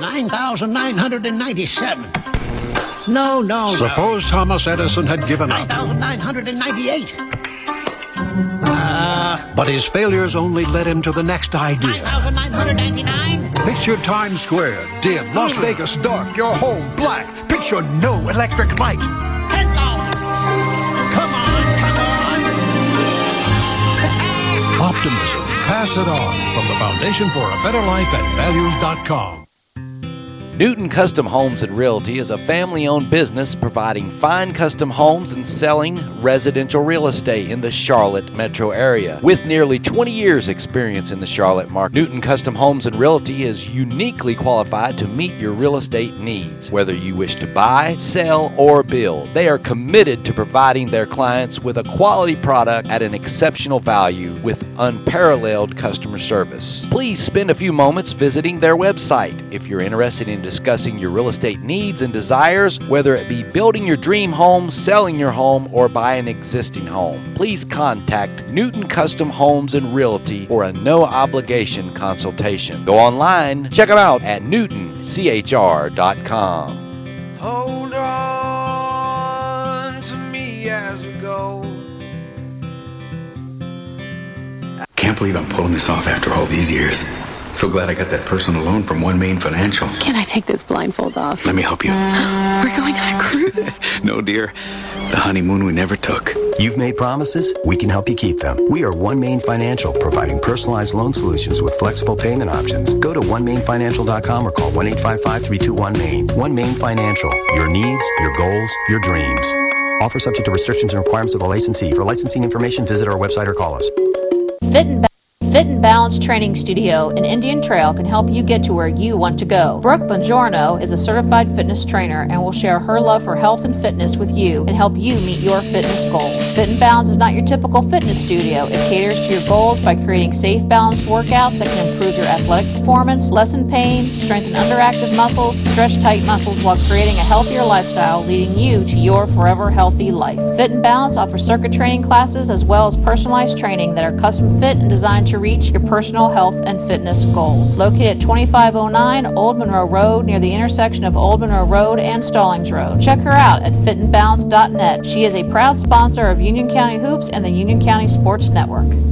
9,997. No, no, Suppose Thomas Edison had given no. up, 9,998. Uh, but his failures only led him to the next idea. 9,999. Picture Times Square, dim, Las Vegas dark, your home black. Picture no electric light. 10,000. Come on, come on. Optimism. Pass it on from the Foundation for a Better Life at values.com. Newton Custom Homes and Realty is a family owned business providing fine custom homes and selling residential real estate in the Charlotte metro area. With nearly 20 years' experience in the Charlotte market, Newton Custom Homes and Realty is uniquely qualified to meet your real estate needs. Whether you wish to buy, sell, or build, they are committed to providing their clients with a quality product at an exceptional value with unparalleled customer service. Please spend a few moments visiting their website if you're interested in discussing your real estate needs and desires, whether it be building your dream home, selling your home, or buying an existing home. Please contact Newton Custom Homes and Realty for a no obligation consultation. Go online, check them out at newtonchr.com. Hold on to me as we go. Can't believe I'm pulling this off after all these years. So glad I got that personal loan from One Main Financial. Can I take this blindfold off? Let me help you. We're going on a cruise. no, dear. The honeymoon we never took. You've made promises, we can help you keep them. We are One Main Financial, providing personalized loan solutions with flexible payment options. Go to onemainfinancial.com or call 1 855 321 Main. One Main Financial, your needs, your goals, your dreams. Offer subject to restrictions and requirements of the licensee. For licensing information, visit our website or call us. Fit and, ba- Fit and Balance Training Studio in Indian Trail can help you get to where you want to go. Brooke Bongiorno is a certified fitness trainer and will share her love for health and fitness with you and help you meet your fitness goals. Fit and Balance is not your typical fitness studio. It caters to your goals by creating safe, balanced workouts that can improve your athletic performance, lessen pain, strengthen underactive muscles, stretch tight muscles while creating a healthier lifestyle, leading you to your forever healthy life. Fit and Balance offers circuit training classes as well as personalized training that are custom fit and designed to reach your personal health and fitness goals. Located at 2509 Old Monroe Road near the intersection of Old Monroe Road and Stallings Road. Check her out at fitandbalance.net. She is a proud sponsor of Union County Hoops and the Union County Sports Network.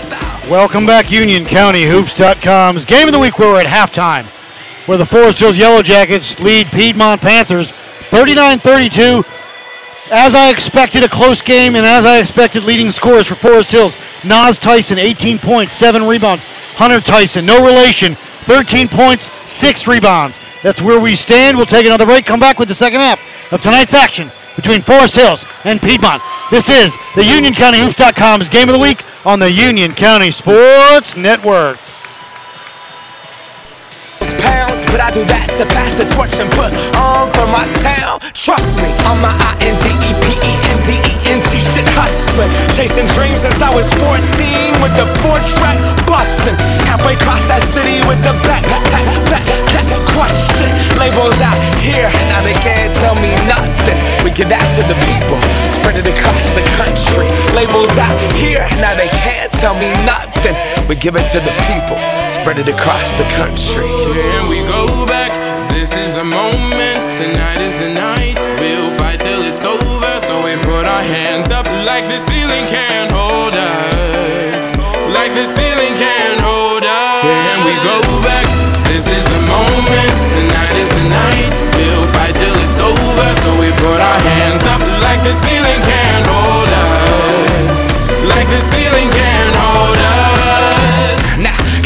Welcome back, UnionCountyHoops.com's Game of the Week, we're at halftime, where the Forest Hills Yellow Jackets lead Piedmont Panthers 39-32. As I expected, a close game, and as I expected, leading scorers for Forest Hills, Nas Tyson, 18 points, 7 rebounds. Hunter Tyson, no relation, 13 points, 6 rebounds. That's where we stand. We'll take another break, come back with the second half of tonight's action between Forest Hills and Piedmont. This is the UnionCountyHoops.com's Game of the Week on the Union County Sports Network. pounds, but I do that to pass the torch and put on for my town. Trust me, my I N D E P E N Shit hustling. Chasing dreams since I was 14 with the four track busting. Halfway across that city with the back, back, back, back, question. Labels out here, now they can't tell me nothing. We give that to the people, spread it across the country. Labels out here, now they can't tell me nothing. We give it to the people, spread it across the country. Here we go back. This is the moment. Tonight is the night. We'll our hands up like the ceiling can't hold us. Like the ceiling can't hold us. Can we go back? This is the moment. Tonight is the night. We'll fight till it's over. So we put our hands up like the ceiling can't hold us. Like the ceiling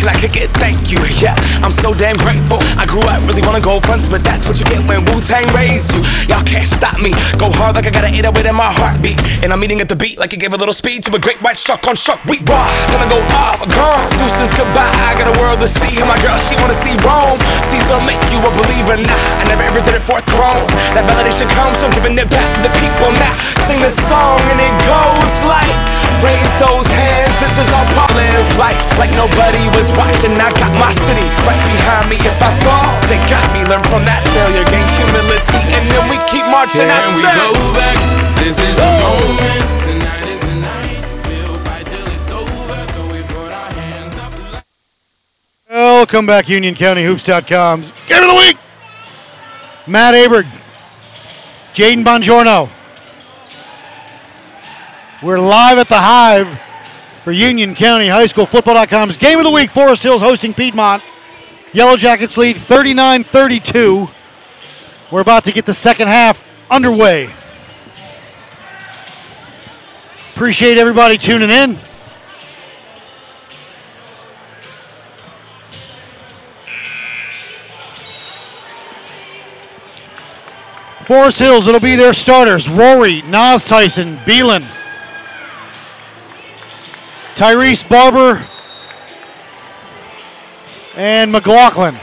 Nah, I kick it? Thank you. Yeah, I'm so damn grateful. I grew up really wanna go fronts, but that's what you get when Wu Tang raised you. Y'all can't stop me. Go hard like I got an 808 in my heartbeat. And I'm eating at the beat like it gave a little speed to a great white shark on shark. We raw. Time to go off. Uh, gone. Deuces goodbye. I got a world to see. And my girl, she wanna see Rome. Caesar make you a believer. Nah, I never ever did it for a throne. That validation comes from giving it back to the people. Now, sing this song and it goes like. Raise those hands, this is our part live life like nobody was watching. I got my city right behind me. If I fall, they got me. Learn from that failure, gain humility, and then we keep marching. I Can we said, go back? This is the moment. Tonight is the night. We'll fight till it's over. So we put our hands up. Welcome back, UnionCountyHoops.com's Game of the Week. Matt Aberg, Jaden Bongiorno. We're live at the Hive for Union County High School Football.com's Game of the Week. Forest Hills hosting Piedmont. Yellow Jackets lead 39 32. We're about to get the second half underway. Appreciate everybody tuning in. Forest Hills, it'll be their starters. Rory, Nas Tyson, Beelan, Tyrese Barber, and McLaughlin.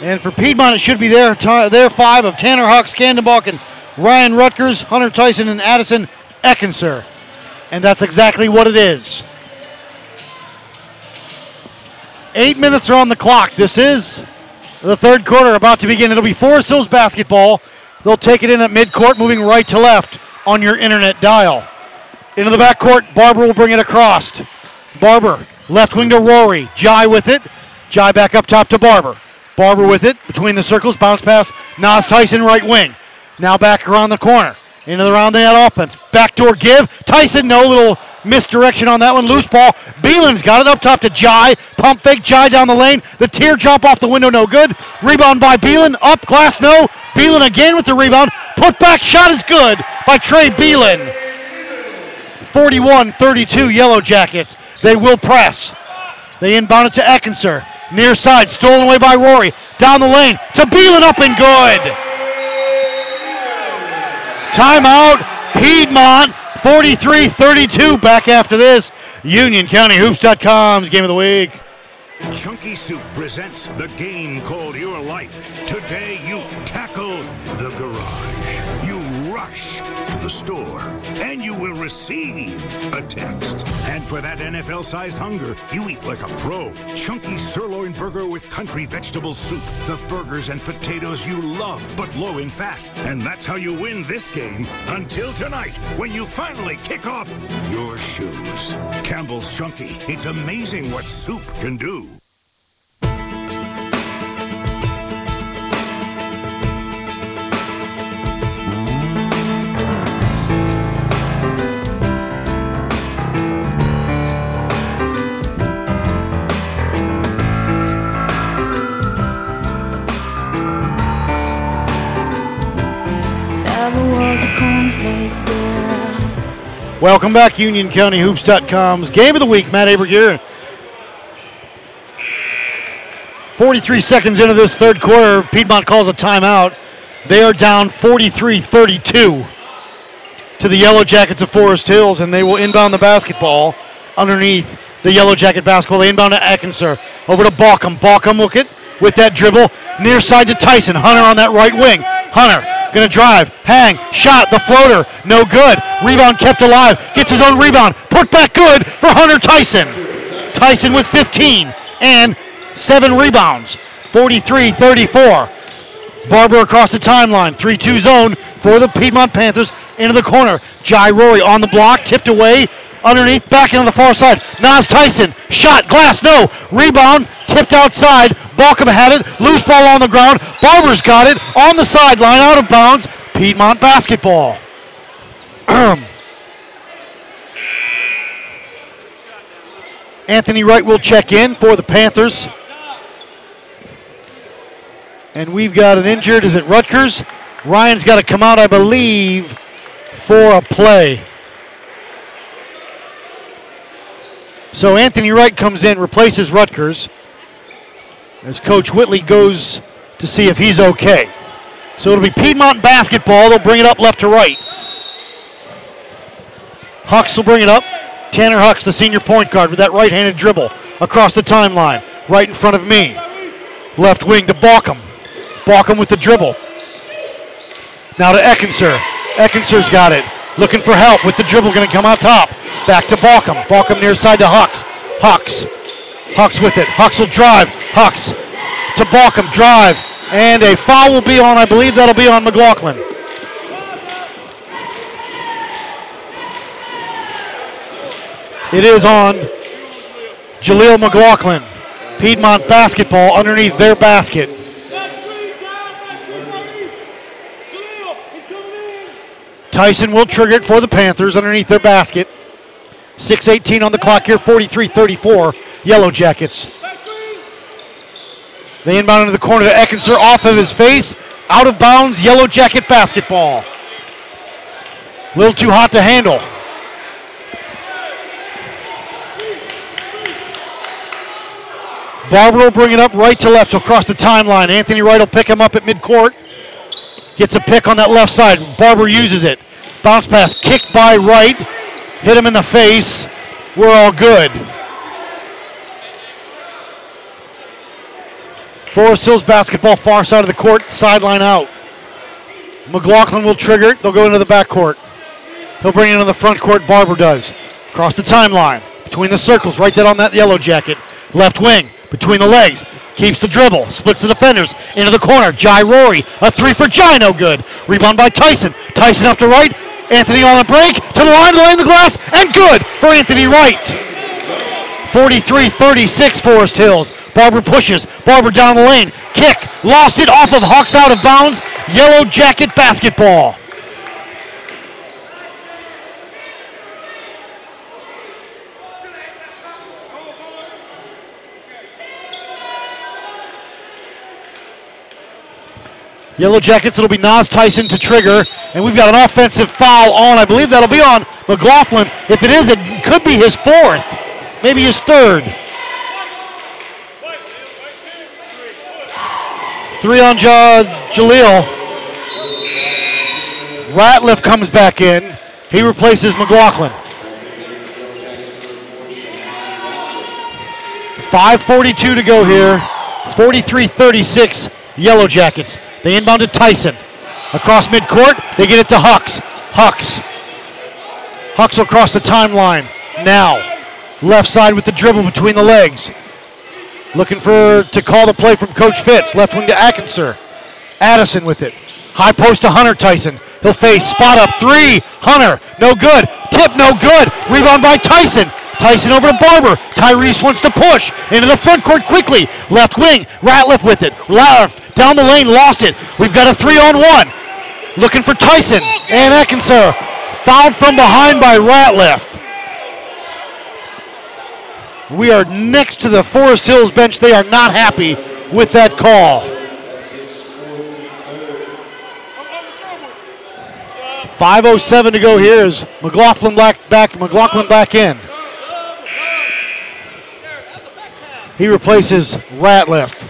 And for Piedmont, it should be their, their five of Tanner Hawk, Scandenbach, and Ryan Rutgers, Hunter Tyson, and Addison Eckenser. And that's exactly what it is. Eight minutes are on the clock. This is the third quarter about to begin. It'll be Forest Hills basketball. They'll take it in at midcourt, moving right to left on your internet dial. Into the backcourt, Barber will bring it across. Barber, left wing to Rory. Jai with it. Jai back up top to Barber. Barber with it, between the circles, bounce pass. Nas Tyson, right wing. Now back around the corner. Into the round that offense. Backdoor give. Tyson, no little misdirection on that one. Loose ball. Beelan's got it up top to Jai. Pump fake Jai down the lane. The tear jump off the window, no good. Rebound by Beelan. Up glass, no. Beelan again with the rebound. Put back shot is good by Trey Beelan. 41 32 Yellow Jackets. They will press. They inbound it to Eckenser. Near side, stolen away by Rory. Down the lane to Beelan up and good. Timeout, Piedmont, 43 32. Back after this. UnionCountyHoops.com's game of the week. Chunky Soup presents the game called Your Life. Today receive a text. And for that NFL sized hunger, you eat like a pro. Chunky sirloin burger with country vegetable soup. The burgers and potatoes you love, but low in fat. And that's how you win this game until tonight when you finally kick off your shoes. Campbell's Chunky. It's amazing what soup can do. Welcome back, UnionCountyHoops.com's game of the week. Matt Aber here. 43 seconds into this third quarter, Piedmont calls a timeout. They are down 43 32 to the Yellow Jackets of Forest Hills, and they will inbound the basketball underneath the Yellow Jacket basketball. They inbound to Eckenser. Over to Balkum. Balkum look it with that dribble. Near side to Tyson. Hunter on that right wing. Hunter gonna drive, hang, shot, the floater, no good. Rebound kept alive. Gets his own rebound. Put back good for Hunter Tyson. Tyson with 15 and seven rebounds. 43-34. Barber across the timeline. 3-2 zone for the Piedmont Panthers into the corner. Jai Rory on the block, tipped away, underneath, back into the far side. Nas Tyson, shot, glass, no. Rebound, tipped outside. Balcom had it. Loose ball on the ground. Barber's got it on the sideline, out of bounds. Piedmont basketball. Anthony Wright will check in for the Panthers. And we've got an injured. Is it Rutgers? Ryan's got to come out, I believe, for a play. So Anthony Wright comes in, replaces Rutgers as Coach Whitley goes to see if he's okay. So it'll be Piedmont basketball. They'll bring it up left to right. Hucks will bring it up. Tanner Hucks, the senior point guard, with that right-handed dribble across the timeline, right in front of me. Left wing to Balkum. Balkum with the dribble. Now to Eckenser. Eckenser's got it. Looking for help with the dribble, going to come out top. Back to Balkum. Balkum near side to Hucks. Hucks. Hucks with it. Hucks will drive. Hucks to Balkum. Drive. And a foul will be on, I believe that'll be on McLaughlin. It is on Jaleel McLaughlin. Piedmont basketball underneath their basket. Tyson will trigger it for the Panthers underneath their basket. 6.18 on the clock here, 43 34. Yellow Jackets. They inbound into the corner to Eckenser off of his face. Out of bounds, Yellow Jacket basketball. A little too hot to handle. Barber will bring it up right to left across the timeline. Anthony Wright will pick him up at midcourt. Gets a pick on that left side. Barber uses it. Bounce pass kicked by Wright. Hit him in the face. We're all good. Forest Hills basketball, far side of the court, sideline out. McLaughlin will trigger it. They'll go into the backcourt. He'll bring it into the front court. Barber does. Across the timeline. Between the circles, right there on that yellow jacket. Left wing. Between the legs. Keeps the dribble. Splits the defenders. Into the corner. Jai Rory. A three for Jai. No good. Rebound by Tyson. Tyson up to right. Anthony on the break. To the line. Laying the glass. And good for Anthony Wright. 43 36 Forest Hills. Barber pushes. Barber down the lane. Kick. Lost it off of Hawks out of bounds. Yellow jacket basketball. Yellow Jackets, it'll be Nas Tyson to trigger, and we've got an offensive foul on. I believe that'll be on McLaughlin. If it is, it could be his fourth, maybe his third. Three on ja- Jaleel. Ratliff comes back in. He replaces McLaughlin. 5.42 to go here. 43 36, Yellow Jackets. They inbound to Tyson. Across midcourt, they get it to Hucks. Hucks. Hucks will cross the timeline. Now, left side with the dribble between the legs. Looking for to call the play from Coach Fitz. Left wing to Eckenser. Addison with it. High post to Hunter Tyson. He'll face spot up three. Hunter, no good. Tip, no good. Rebound by Tyson. Tyson over to Barber. Tyrese wants to push into the front court quickly. Left wing. Ratliff with it. Ratliff down the lane, lost it. We've got a three on one. Looking for Tyson and Eckenser. Fouled from behind by Ratliff. We are next to the Forest Hills bench. They are not happy with that call. 5.07 to go here is McLaughlin back, back, McLaughlin back in. He replaces Ratliff.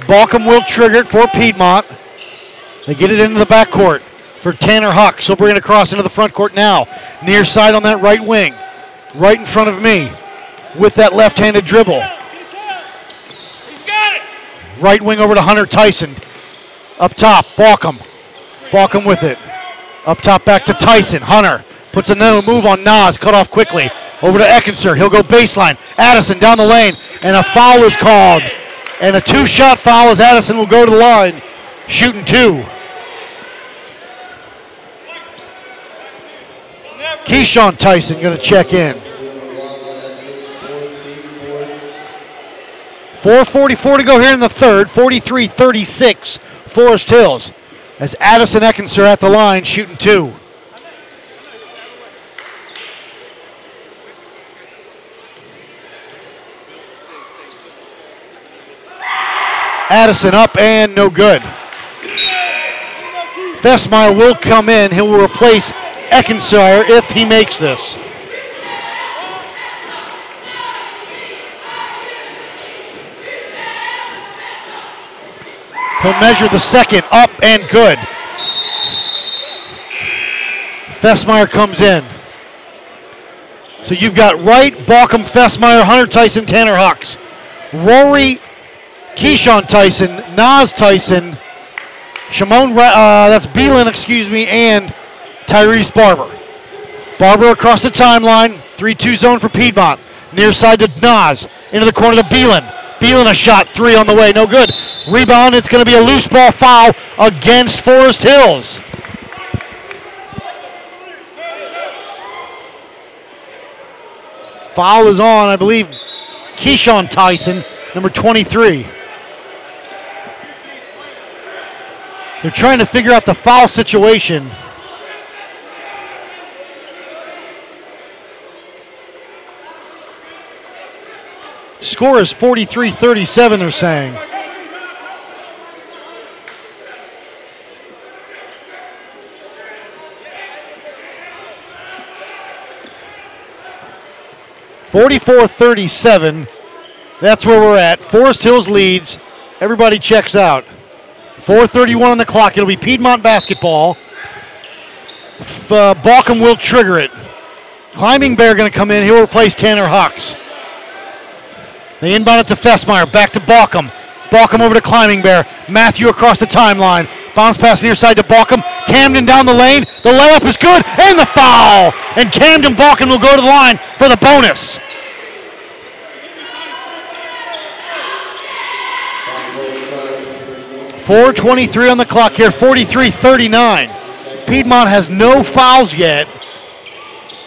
Balkum will trigger it for Piedmont. They get it into the backcourt for Tanner Huck. He'll bring it across into the front court now. Near side on that right wing. Right in front of me with that left-handed dribble. Right wing over to Hunter Tyson. Up top, Balkum. Balkum with it. Up top back to Tyson. Hunter puts another move on Nas. Cut off quickly. Over to Eckenser. He'll go baseline. Addison down the lane. And a foul is called. And a two shot foul as Addison will go to the line. Shooting two. Keyshawn Tyson going to check in. 4.44 to go here in the third. 43 36 Forest Hills. As Addison Eckenser at the line shooting two. Addison up and no good. Fessmeyer will come in. He will replace Eckenser if he makes this. He'll measure the second up and good. Fessmeyer comes in. So you've got Wright, Balkum, Fessmeyer, Hunter Tyson, Tanner Hawks. Rory, Keyshawn Tyson, Nas Tyson, Shimon, uh, that's Beelan, excuse me, and Tyrese Barber. Barber across the timeline, 3 2 zone for Piedmont. Near side to Nas, into the corner to Beelan. Beelan a shot, three on the way, no good. Rebound, it's going to be a loose ball foul against Forest Hills. Foul is on, I believe, Keyshawn Tyson, number 23. They're trying to figure out the foul situation. Score is 43 37, they're saying. Forty-four thirty-seven. That's where we're at. Forest Hills leads. Everybody checks out. 4:31 on the clock. It'll be Piedmont basketball. F- uh, Balkum will trigger it. Climbing Bear going to come in. He'll replace Tanner Hawks. They inbound it to Fessmeyer. Back to Balkum. Balkum over to Climbing Bear. Matthew across the timeline. Bounce pass near side to Balkum. Camden down the lane. The layup is good. And the foul. And Camden Balkum will go to the line for the bonus. Four twenty-three on the clock here. 43-39. Piedmont has no fouls yet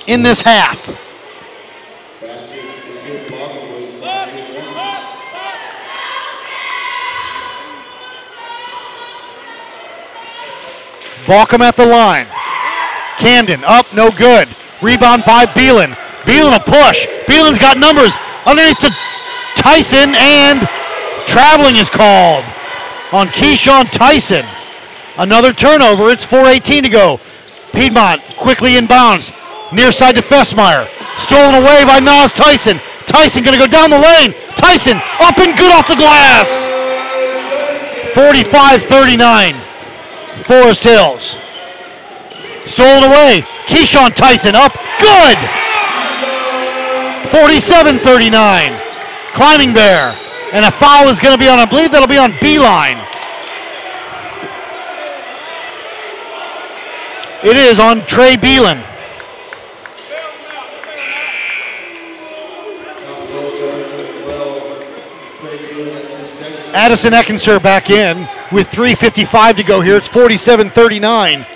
in this half. Balkum at the line. Camden up, no good. Rebound by Beelan. Beelan a push. Beelan's got numbers underneath to Tyson, and traveling is called on Keyshawn Tyson. Another turnover. It's 4.18 to go. Piedmont quickly inbounds. Near side to Fessmeyer. Stolen away by Nas Tyson. Tyson going to go down the lane. Tyson up and good off the glass. 45 39. Forest Hills. Stolen away. Keyshawn Tyson up. Good. 47 39. Climbing Bear. And a foul is going to be on, I believe that'll be on Beelan. It is on Trey Beelan. Addison Eckenser back in with 3.55 to go here. It's 47 39.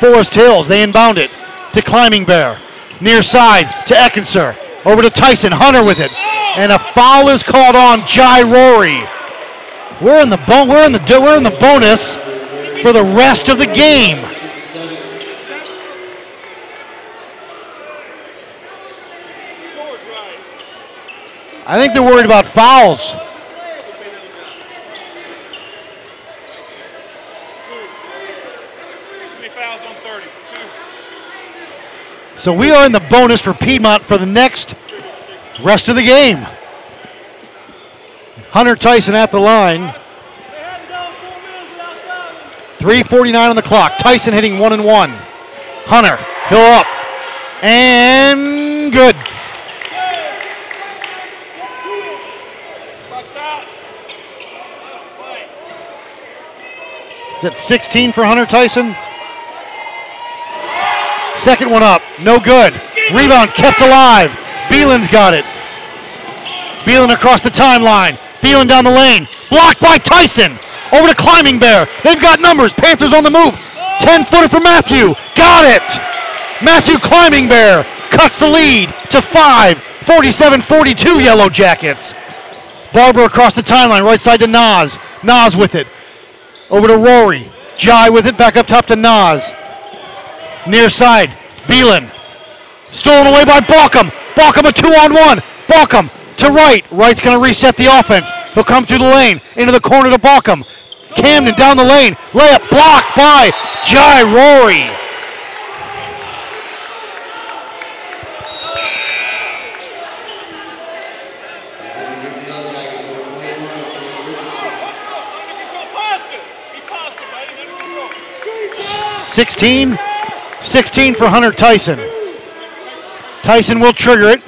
Forest Hills, they inbound it to Climbing Bear. Near side to Eckenser. Over to Tyson. Hunter with it. And a foul is called on Jai Rory. We're in the bo- we're in the do- we're in the bonus for the rest of the game. I think they're worried about fouls. So we are in the bonus for Piedmont for the next rest of the game. Hunter Tyson at the line. 349 on the clock. Tyson hitting one and one. Hunter, hill up. And good. That's 16 for Hunter Tyson. Second one up, no good. Rebound kept alive. Beelan's got it. Beelan across the timeline. Beelan down the lane. Blocked by Tyson. Over to Climbing Bear. They've got numbers. Panthers on the move. 10 footer for Matthew. Got it. Matthew Climbing Bear cuts the lead to 5. 47 42 Yellow Jackets. Barber across the timeline. Right side to Nas. Nas with it. Over to Rory. Jai with it. Back up top to Nas. Near side, Beelan. Stolen away by Balkum. Balkum a two on one. Balkum to Wright. Wright's going to reset the offense. He'll come through the lane, into the corner to Balkum. Camden down the lane. Layup blocked by Jai Rory. Sixteen, 16 for Hunter Tyson. Tyson will trigger it.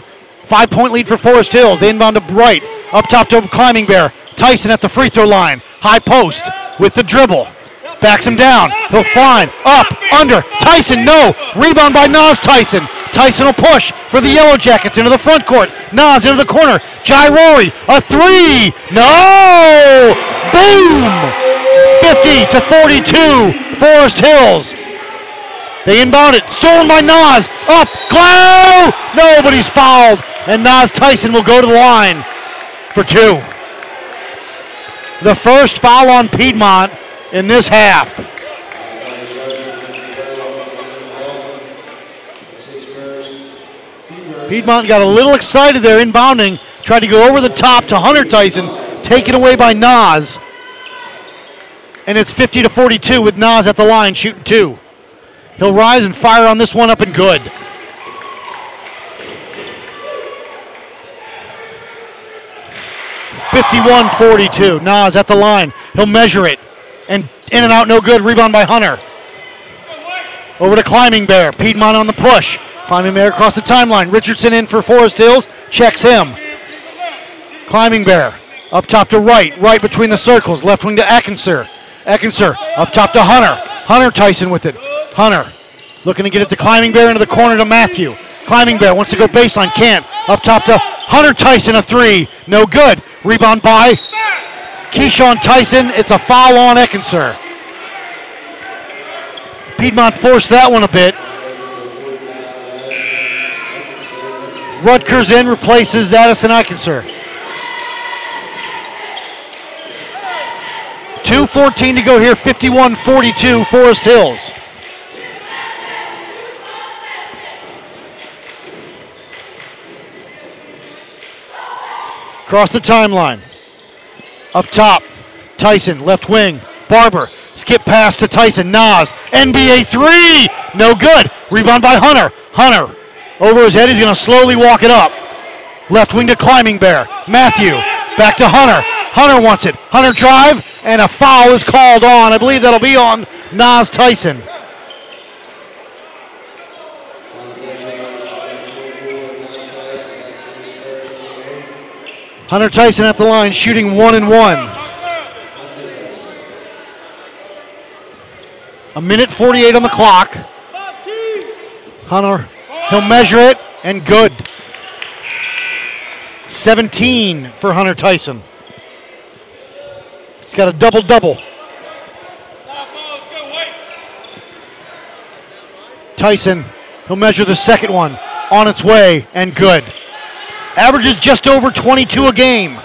Five point lead for Forest Hills. They inbound to Wright. Up top to Climbing Bear. Tyson at the free throw line. High post with the dribble. Backs him down. He'll find. Up. Under. Tyson. No. Rebound by Nas Tyson. Tyson will push for the Yellow Jackets into the front court. Nas into the corner. Jai Rory. A three. No. Boom. 50 to 42. Forest Hills. They inbound it. Stolen by Nas. Up. Glow. Nobody's fouled. And Nas Tyson will go to the line for two. The first foul on Piedmont in this half. Piedmont got a little excited there inbounding, tried to go over the top to Hunter Tyson, taken away by Nas. And it's 50 to 42 with Nas at the line shooting two. He'll rise and fire on this one up and good. Fifty-one forty-two. Nas at the line. He'll measure it. And in and out, no good. Rebound by Hunter. Over to Climbing Bear. Piedmont on the push. Climbing Bear across the timeline. Richardson in for Forest Hills. Checks him. Climbing Bear. Up top to Wright. Wright between the circles. Left wing to Eckenser. Eckenser up top to Hunter. Hunter Tyson with it. Hunter looking to get it to Climbing Bear into the corner to Matthew. Climbing Bear wants to go baseline. Can't. Up top to Hunter Tyson. A three. No good. Rebound by Keyshawn Tyson. It's a foul on Eckenser. Piedmont forced that one a bit. Rutgers in replaces Addison Eckenser. 2.14 to go here, 51 42, Forest Hills. Across the timeline. Up top, Tyson, left wing. Barber, skip pass to Tyson. Nas, NBA three, no good. Rebound by Hunter. Hunter, over his head, he's going to slowly walk it up. Left wing to Climbing Bear. Matthew, back to Hunter. Hunter wants it. Hunter drive, and a foul is called on. I believe that'll be on Nas Tyson. Hunter Tyson at the line, shooting one and one. A minute 48 on the clock. Hunter, he'll measure it, and good. 17 for Hunter Tyson. Got a double double. Tyson, he'll measure the second one on its way, and good. Averages just over 22 a game.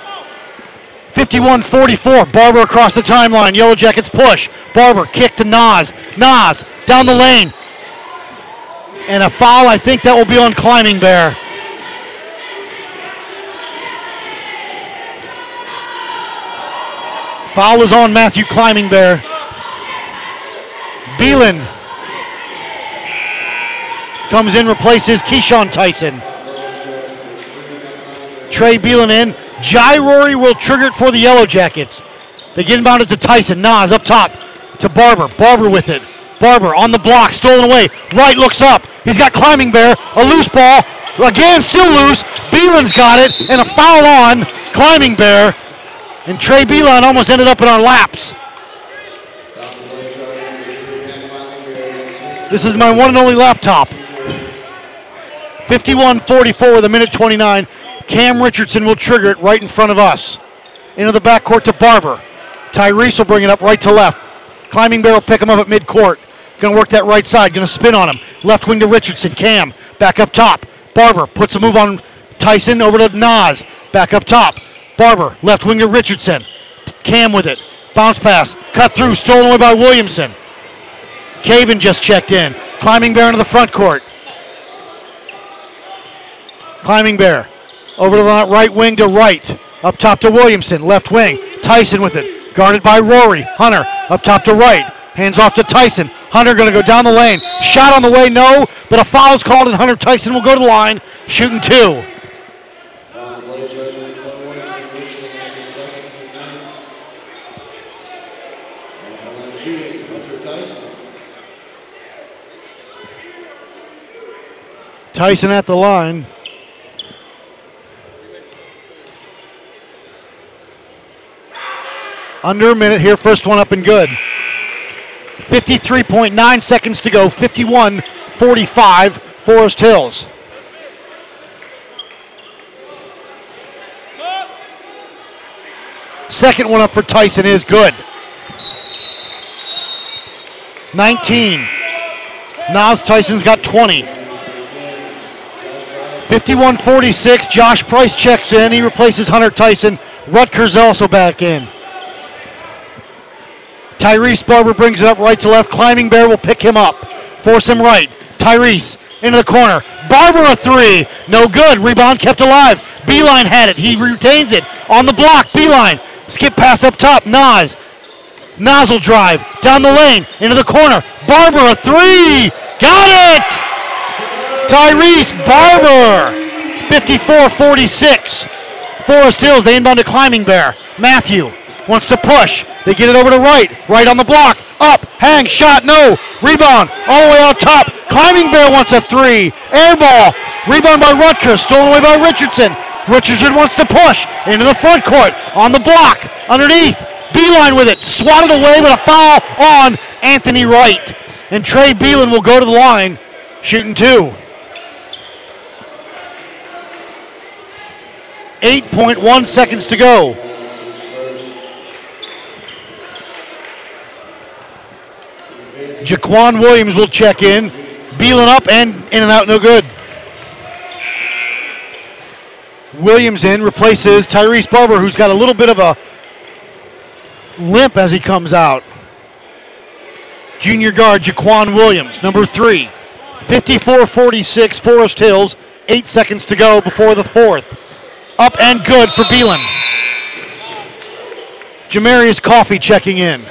51 44. Barber across the timeline. Yellow Jackets push. Barber kick to Nas. Nas down the lane. And a foul, I think that will be on Climbing Bear. Foul is on Matthew Climbing Bear. Beelan comes in, replaces Keyshawn Tyson. Trey Beelan in. Jai Rory will trigger it for the Yellow Jackets. They get inbounded to Tyson. Nas up top to Barber. Barber with it. Barber on the block, stolen away. Wright looks up. He's got Climbing Bear. A loose ball. Again, still loose. Beelan's got it. And a foul on Climbing Bear. And Trey Beelan almost ended up in our laps. This is my one and only laptop. 51 44 with a minute 29. Cam Richardson will trigger it right in front of us. Into the backcourt to Barber. Tyrese will bring it up right to left. Climbing Bear will pick him up at midcourt. Going to work that right side. Going to spin on him. Left wing to Richardson. Cam back up top. Barber puts a move on Tyson over to Nas. Back up top. Barber left winger Richardson. Cam with it. Bounce pass. Cut through. Stolen away by Williamson. Caven just checked in. Climbing Bear into the front court. Climbing Bear over to the right wing to Wright. Up top to Williamson, left wing. Tyson with it. Guarded by Rory. Hunter up top to Wright. Hands off to Tyson. Hunter going to go down the lane. Shot on the way, no, but a foul's called, and Hunter Tyson will go to the line, shooting two. Tyson at the line. Under a minute here, first one up and good. 53.9 seconds to go, 51 45, Forest Hills. Second one up for Tyson is good. 19. Nas Tyson's got 20. 51 46. Josh Price checks in. He replaces Hunter Tyson. Rutgers also back in. Tyrese Barber brings it up right to left. Climbing Bear will pick him up. Force him right. Tyrese into the corner. Barber a three. No good. Rebound kept alive. Beelan had it. He retains it on the block. Beelan. Skip pass up top. Nas. Nozzle drive down the lane into the corner. Barber a three. Got it. Tyrese Barber. 54-46. Forest Hills. They inbound to Climbing Bear. Matthew wants to push. They get it over to Wright. Wright on the block. Up. Hang. Shot. No. Rebound. All the way out top. Climbing Bear wants a three. Air ball. Rebound by Rutgers. Stolen away by Richardson. Richardson wants to push into the front court. On the block. Underneath. Beelan with it. Swatted away with a foul on Anthony Wright. And Trey Beelan will go to the line. Shooting two. 8.1 seconds to go. Jaquan Williams will check in. Beelan up and in and out, no good. Williams in replaces Tyrese Barber, who's got a little bit of a limp as he comes out. Junior guard Jaquan Williams, number three. 54 46, Forest Hills. Eight seconds to go before the fourth. Up and good for Beelan. Jamarius Coffee checking in.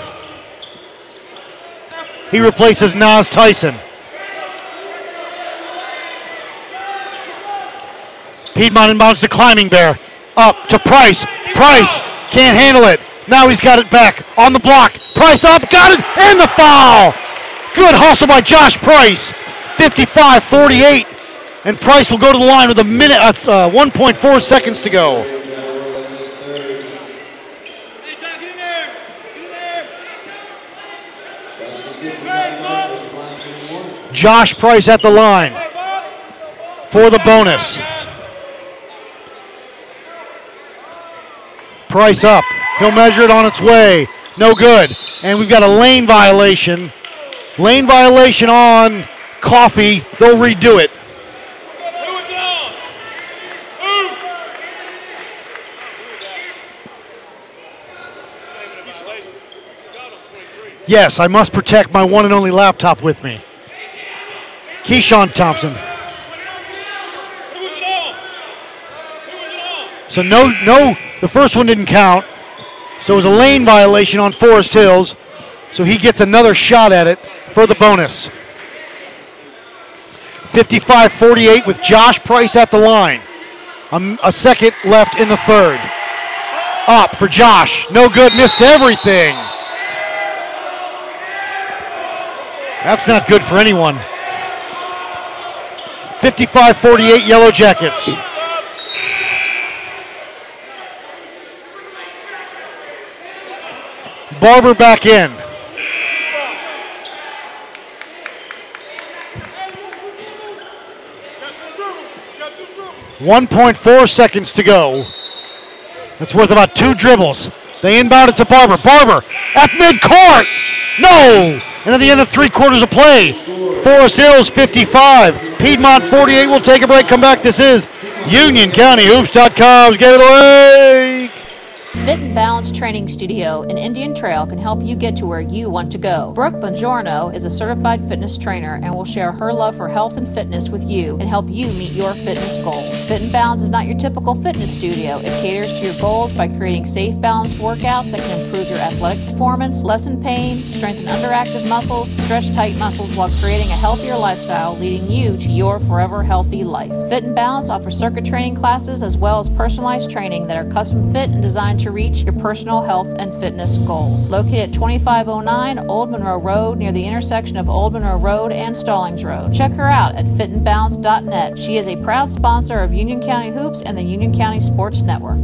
He replaces Nas Tyson. Piedmont inbounds to Climbing Bear. Up to Price. Price can't handle it. Now he's got it back on the block. Price up, got it, and the foul. Good hustle by Josh Price. 55 48. And Price will go to the line with a minute, uh, uh, 1.4 seconds to go. Josh Price at the line for the bonus. Price up. He'll measure it on its way. No good. And we've got a lane violation. Lane violation on Coffee. They'll redo it. Yes, I must protect my one and only laptop with me. Keyshawn Thompson. So no, no, the first one didn't count. So it was a lane violation on Forest Hills. So he gets another shot at it for the bonus. 55-48 with Josh Price at the line. A, a second left in the third. Up for Josh. No good. Missed everything. That's not good for anyone. 55-48 Yellow Jackets. Barber back in. One point four seconds to go. That's worth about two dribbles. They inbound it to Barber. Barber at midcourt. No. And at the end of three quarters of play, Forest Hills 55, Piedmont 48. We'll take a break. Come back. This is UnionCountyHoops.com's Give It Away. Fit and Balance Training Studio in Indian Trail can help you get to where you want to go. Brooke Bongiorno is a certified fitness trainer and will share her love for health and fitness with you and help you meet your fitness goals. Fit and Balance is not your typical fitness studio. It caters to your goals by creating safe, balanced workouts that can improve your athletic performance, lessen pain, strengthen underactive muscles, stretch tight muscles while creating a healthier lifestyle, leading you to your forever healthy life. Fit and Balance offers circuit training classes as well as personalized training that are custom fit and designed to reach your personal health and fitness goals. Located at 2509 Old Monroe Road near the intersection of Old Monroe Road and Stallings Road. Check her out at fitandbalance.net. She is a proud sponsor of Union County Hoops and the Union County Sports Network.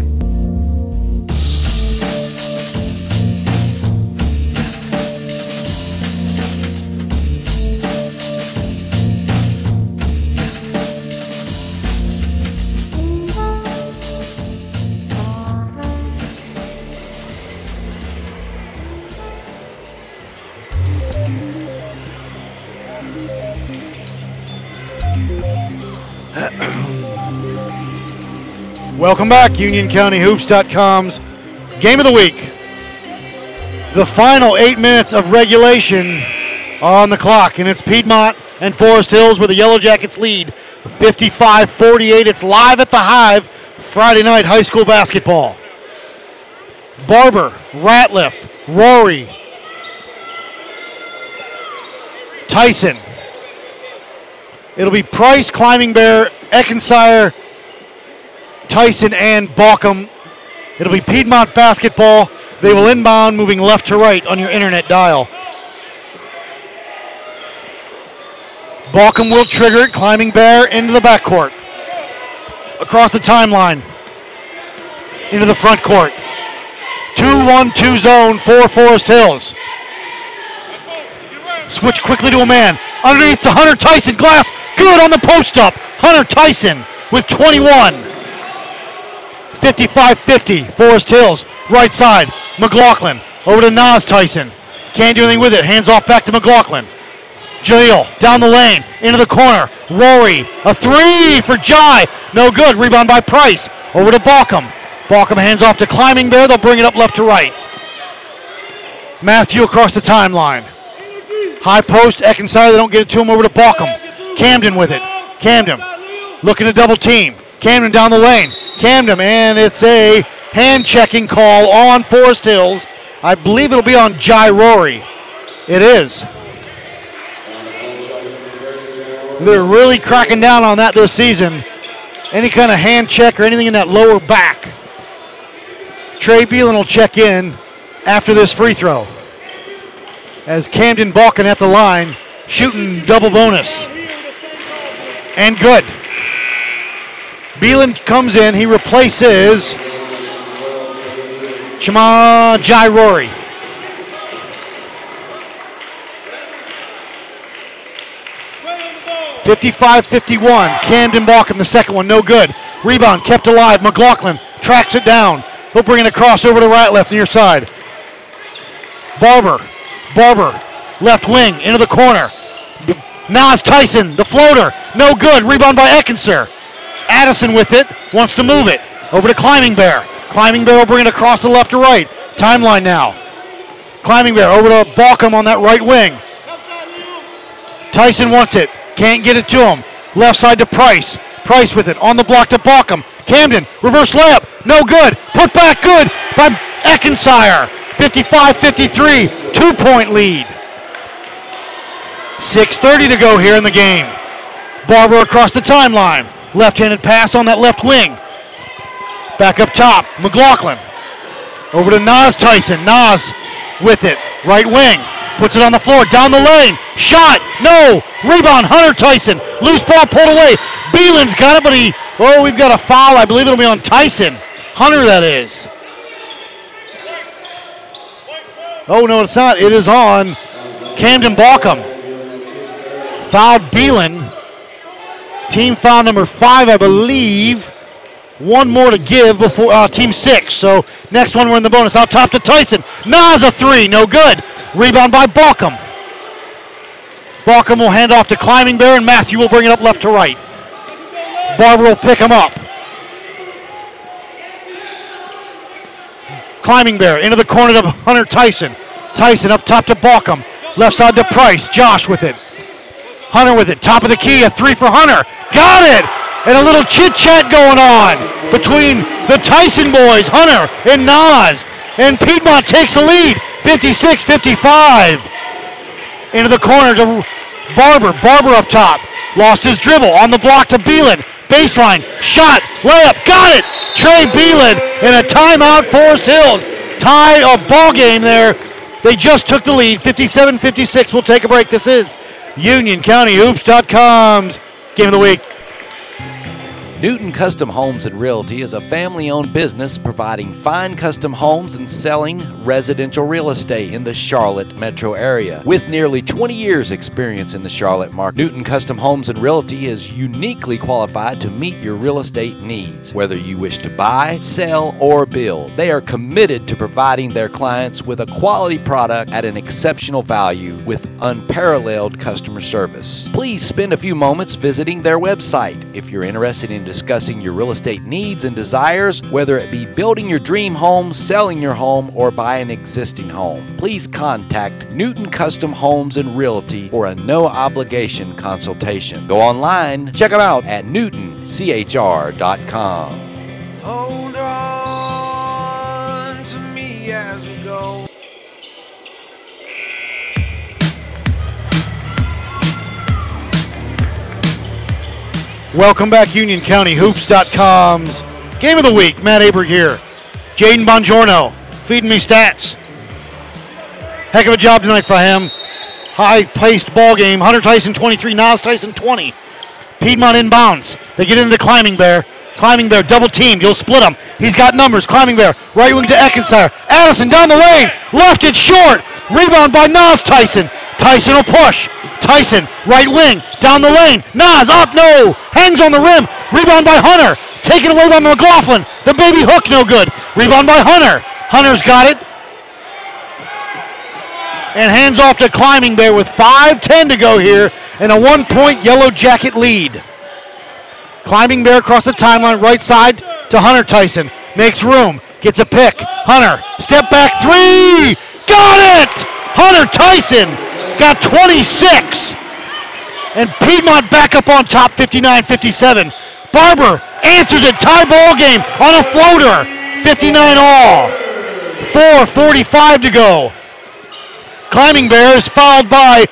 Welcome back, UnionCountyHoops.com's Game of the Week. The final eight minutes of regulation on the clock, and it's Piedmont and Forest Hills with the Yellow Jackets lead 55 48. It's live at the Hive, Friday night high school basketball. Barber, Ratliff, Rory, Tyson. It'll be Price, Climbing Bear, Eckenser, Tyson, and Balkum. It'll be Piedmont basketball. They will inbound, moving left to right on your internet dial. Balkum will trigger it, Climbing Bear into the backcourt. Across the timeline, into the front court. 2 1 2 zone for Forest Hills. Switch quickly to a man. Underneath to Hunter Tyson. Glass. Good on the post up. Hunter Tyson with 21. 55 50. Forest Hills. Right side. McLaughlin. Over to Nas Tyson. Can't do anything with it. Hands off back to McLaughlin. Jaleel down the lane. Into the corner. Rory. A three for Jai. No good. Rebound by Price. Over to Balkum. Balkum hands off to Climbing Bear. They'll bring it up left to right. Matthew across the timeline. High post, Eckenser, they don't get it to him over to Balkum. Camden with it. Camden looking to double team. Camden down the lane. Camden, and it's a hand checking call on Forest Hills. I believe it'll be on Jai Rory. It is. They're really cracking down on that this season. Any kind of hand check or anything in that lower back. Trey Beelan will check in after this free throw as Camden Balkum at the line, shooting double bonus. And good. Beelan comes in, he replaces Chama Jai Rory. Fifty-five, fifty-one. Camden Balkum, the second one, no good. Rebound kept alive. McLaughlin tracks it down. He'll bring it across over to right, left near side. Barber Barber, left wing, into the corner. Nas Tyson, the floater, no good. Rebound by Eckenser. Addison with it, wants to move it. Over to Climbing Bear. Climbing Bear will bring it across the left to right. Timeline now. Climbing Bear over to Balkum on that right wing. Tyson wants it, can't get it to him. Left side to Price. Price with it on the block to Balkum. Camden, reverse layup, no good. Put back good by Eckenser. 55 53, two point lead. 6.30 to go here in the game. Barber across the timeline. Left handed pass on that left wing. Back up top, McLaughlin. Over to Nas Tyson. Nas with it. Right wing. Puts it on the floor. Down the lane. Shot. No. Rebound. Hunter Tyson. Loose ball pulled away. Beelan's got it, but he. Oh, we've got a foul. I believe it'll be on Tyson. Hunter, that is. Oh, no, it's not. It is on Camden Balkum. Fouled Beelan. Team foul number five, I believe. One more to give before uh, team six. So next one, we're in the bonus. Out top to Tyson. Nas a three. No good. Rebound by Balkum. Balkum will hand off to Climbing Bear, and Matthew will bring it up left to right. Barber will pick him up. Climbing Bear into the corner to Hunter Tyson. Tyson up top to Balkum. Left side to Price. Josh with it. Hunter with it. Top of the key. A three for Hunter. Got it! And a little chit chat going on between the Tyson boys, Hunter and Nas. And Piedmont takes the lead 56 55. Into the corner to Barber. Barber up top. Lost his dribble on the block to Beelan. Baseline. Shot. Layup. Got it. Trey Beelan. And a timeout. Forest Hills. Tie a ball game there. They just took the lead. 57 56. We'll take a break. This is UnionCountyHoops.com's game of the week. Newton Custom Homes and Realty is a family owned business providing fine custom homes and selling residential real estate in the Charlotte metro area. With nearly 20 years' experience in the Charlotte market, Newton Custom Homes and Realty is uniquely qualified to meet your real estate needs. Whether you wish to buy, sell, or build, they are committed to providing their clients with a quality product at an exceptional value with unparalleled customer service. Please spend a few moments visiting their website if you're interested in discussing your real estate needs and desires, whether it be building your dream home, selling your home, or buying an existing home. Please contact Newton Custom Homes and Realty for a no obligation consultation. Go online, check them out at newtonchr.com. Hold oh, Welcome back, UnionCountyHoops.com's game of the week. Matt Aberg here. Jaden Bongiorno feeding me stats. Heck of a job tonight for him. High paced ball game. Hunter Tyson 23, Nas Tyson 20. Piedmont inbounds. They get into Climbing Bear. Climbing Bear, double teamed. You'll split him. He's got numbers. Climbing Bear, right wing to Eckenser. Addison down the lane. Left it short. Rebound by Nas Tyson. Tyson will push. Tyson, right wing, down the lane. Nas up, no. Hangs on the rim. Rebound by Hunter. Taken away by McLaughlin. The baby hook, no good. Rebound by Hunter. Hunter's got it. And hands off to Climbing Bear with 5.10 to go here and a one point Yellow Jacket lead. Climbing Bear across the timeline, right side to Hunter Tyson. Makes room, gets a pick. Hunter, step back three. Got it! Hunter Tyson got 26. And Piedmont back up on top 59 57. Barber answers it, tie ball game on a floater. 59 all. 4.45 to go. Climbing Bear is fouled by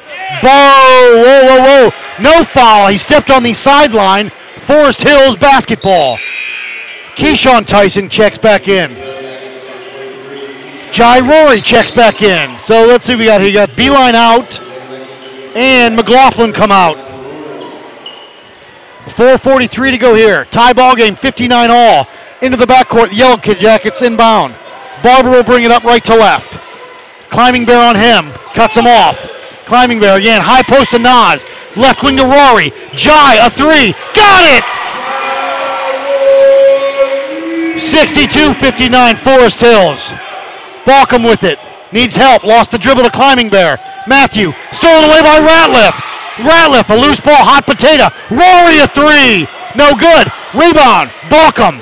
Bo. Whoa, whoa, whoa. No foul. He stepped on the sideline. Forest Hills basketball. Keyshawn Tyson checks back in. Jai Rory checks back in. So let's see we got here. You got Beelan out and McLaughlin come out. 4.43 to go here. Tie ball game, 59 all. Into the backcourt, Yellow Kid Jackets inbound. Barber will bring it up right to left. Climbing Bear on him. Cuts him off. Climbing Bear again. High post to Nas. Left wing to Rory. Jai, a three. Got it! 62-59 Forest Hills. Balkum with it. Needs help. Lost the dribble to Climbing Bear. Matthew. Stolen away by Ratliff. Ratliff, a loose ball, hot potato. Rory, a three. No good. Rebound. Balkum.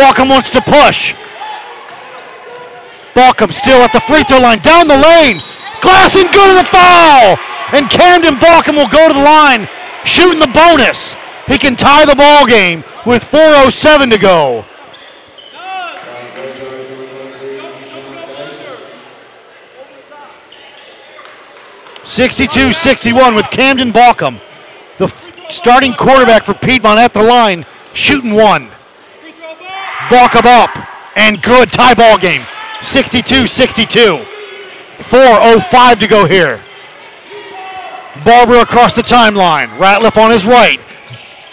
Balkum wants to push. Balkum still at the free throw line, down the lane. Glasson good to the foul. And Camden Balkum will go to the line, shooting the bonus. He can tie the ball game with 4.07 to go. Sixty-two, sixty-one with Camden Balkum, the f- starting quarterback for Piedmont at the line, shooting one. Balkum up and good tie ball game. 62-62. 4.05 to go here. Barber across the timeline. Ratliff on his right.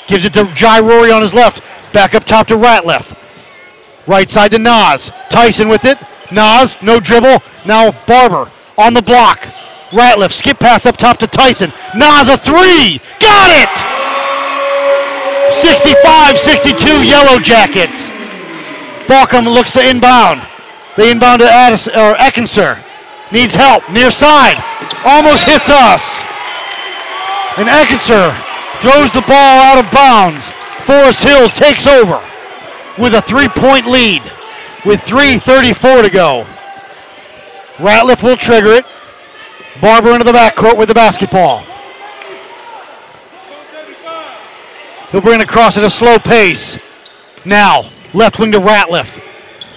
Gives it to Jai Rory on his left. Back up top to Ratliff. Right side to Nas. Tyson with it. Nas, no dribble. Now Barber on the block. Ratliff, skip pass up top to Tyson. Nas a three. Got it! 65-62 Yellow Jackets. Balkum looks to inbound. They inbound to Addis, or Eckenser. Needs help. Near side. Almost hits us. And Eckenser throws the ball out of bounds. Forest Hills takes over with a three point lead. with 3.34 to go. Ratliff will trigger it. Barber into the backcourt with the basketball. He'll bring it across at a slow pace. Now, left wing to Ratliff.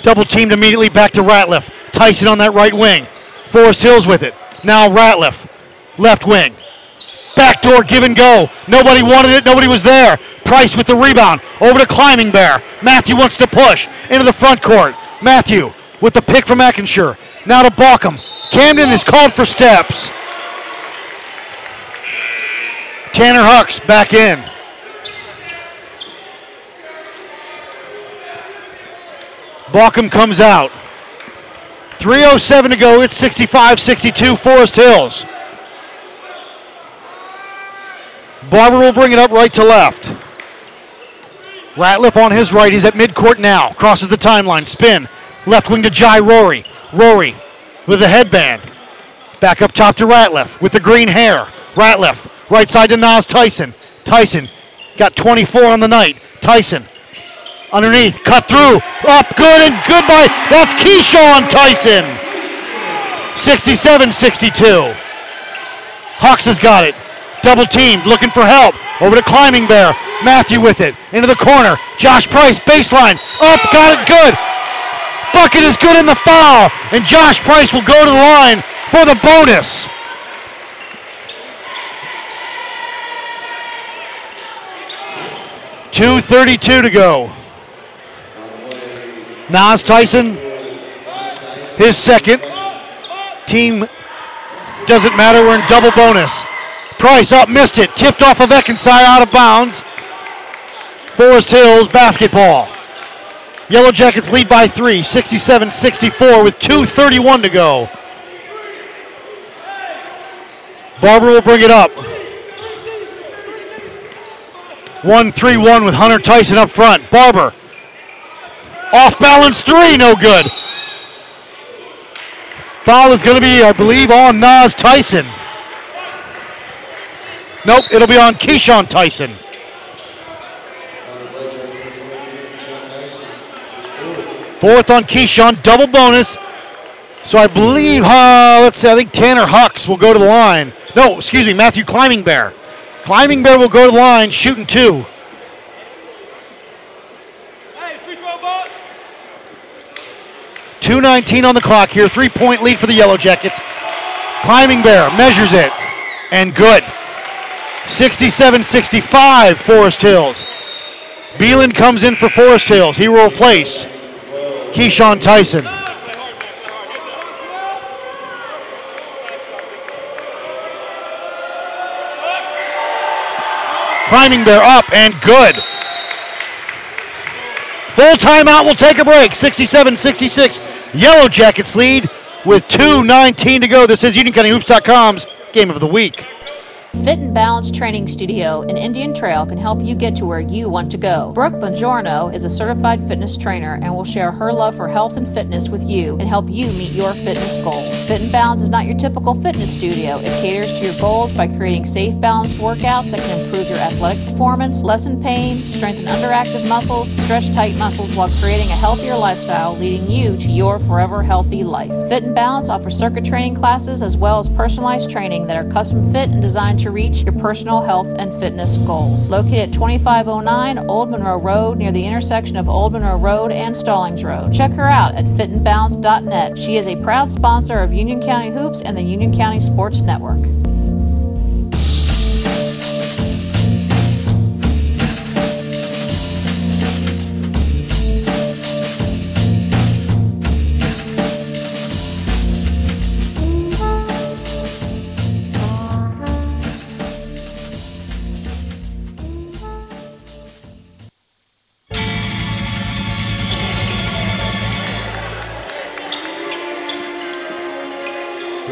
Double teamed immediately back to Ratliff. Tyson on that right wing. Forest Hills with it. Now Ratliff, left wing. Backdoor give and go. Nobody wanted it. Nobody was there. Price with the rebound. Over to Climbing Bear. Matthew wants to push into the front court. Matthew with the pick from Eckenser. Now to Balkum. Camden is called for steps. Tanner Hucks back in. Balkum comes out. 3.07 to go. It's 65 62 Forest Hills. Barber will bring it up right to left. Ratliff on his right. He's at midcourt now. Crosses the timeline. Spin. Left wing to Jai Rory. Rory with the headband. Back up top to Ratliff with the green hair. Ratliff. Right side to Nas Tyson. Tyson got 24 on the night. Tyson underneath. Cut through. Up good and goodbye. That's Keyshawn Tyson. 67 62. Hawks has got it. Double teamed, looking for help. Over to Climbing Bear. Matthew with it. Into the corner. Josh Price, baseline. Up, got it good. Bucket is good in the foul. And Josh Price will go to the line for the bonus. Two thirty-two to go. Nas Tyson, his second. Team doesn't matter. We're in double bonus. Price up, missed it. Tipped off of Eckenser out of bounds. Forest Hills basketball. Yellow Jackets lead by three, 67 64, with 2.31 to go. Barber will bring it up. 1 3 1 with Hunter Tyson up front. Barber. Off balance three, no good. Foul is going to be, I believe, on Nas Tyson. Nope, it'll be on Keyshawn Tyson. Fourth on Keyshawn, double bonus. So I believe, uh, let's see, I think Tanner Hucks will go to the line. No, excuse me, Matthew Climbing Bear. Climbing Bear will go to the line, shooting two. Two nineteen on the clock here. Three point lead for the Yellow Jackets. Climbing Bear measures it, and good. 67-65 Forest Hills. Beelan comes in for Forest Hills. He will replace Keyshawn Tyson. Climbing Bear up and good. Full timeout. We'll take a break. 67 66. Yellow Jackets lead with 2.19 to go. This is UnionCountyHoops.com's game of the week. Fit and Balance Training Studio in Indian Trail can help you get to where you want to go. Brooke Bongiorno is a certified fitness trainer and will share her love for health and fitness with you and help you meet your fitness goals. Fit and Balance is not your typical fitness studio. It caters to your goals by creating safe, balanced workouts that can improve your athletic performance, lessen pain, strengthen underactive muscles, stretch tight muscles while creating a healthier lifestyle, leading you to your forever healthy life. Fit and Balance offers circuit training classes as well as personalized training that are custom fit and designed to reach your personal health and fitness goals. Located at 2509 Old Monroe Road near the intersection of Old Monroe Road and Stallings Road. Check her out at fitandbalance.net. She is a proud sponsor of Union County Hoops and the Union County Sports Network.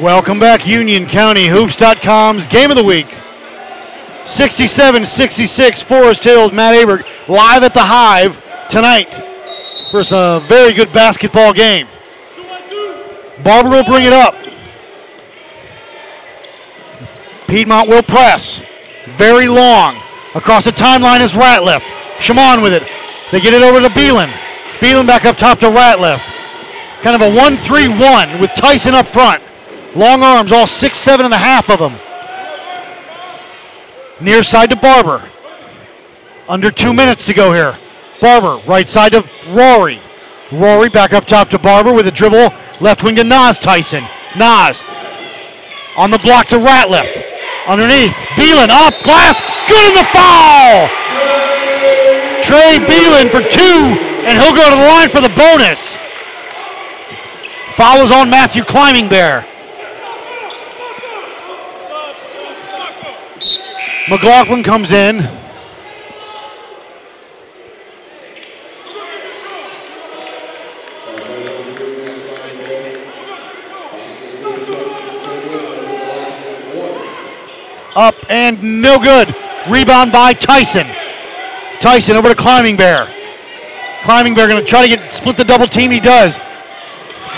Welcome back, Union County Hoops.com's game of the week. 67-66, Forest Hills, Matt Aberg live at the Hive tonight for a very good basketball game. Barber will bring it up. Piedmont will press. Very long. Across the timeline is Ratliff. Shimon with it. They get it over to Beelan. Beelan back up top to Ratliff. Kind of a 1 3 1 with Tyson up front. Long arms, all six, seven and a half of them. Near side to Barber. Under two minutes to go here. Barber, right side to Rory. Rory back up top to Barber with a dribble. Left wing to Nas Tyson. Nas on the block to Ratliff. Underneath. Beelan up. Glass. Good in the foul. Trey Beelan for two, and he'll go to the line for the bonus. Foul is on Matthew Climbing Bear. McLaughlin comes in. Up and no good. Rebound by Tyson. Tyson over to Climbing Bear. Climbing Bear going to try to get split the double team. He does.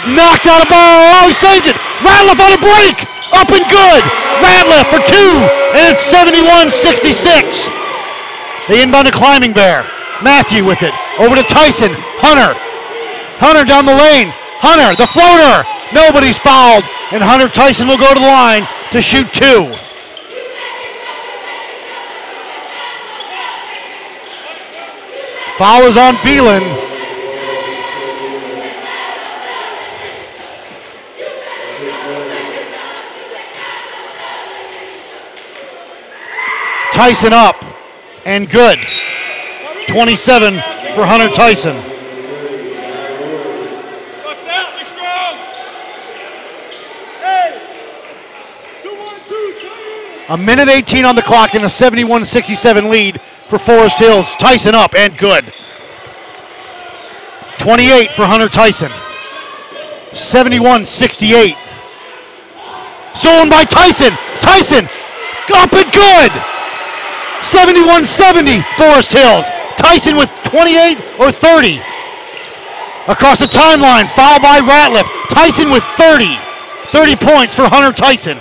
Knocked out a ball. Oh, he saved it. Ratliff on a break. Up and good. Ratliff for two. And it's 71 66. They inbound to Climbing Bear. Matthew with it. Over to Tyson. Hunter. Hunter down the lane. Hunter, the floater. Nobody's fouled. And Hunter Tyson will go to the line to shoot two. Foul is on Beelan. Tyson up and good. 27 for Hunter Tyson. A minute 18 on the clock and a 71 67 lead for Forest Hills. Tyson up and good. 28 for Hunter Tyson. 71 68. Stolen by Tyson. Tyson up and good. 71 70 Forest Hills. Tyson with 28 or 30. Across the timeline, foul by Ratliff. Tyson with 30. 30 points for Hunter Tyson.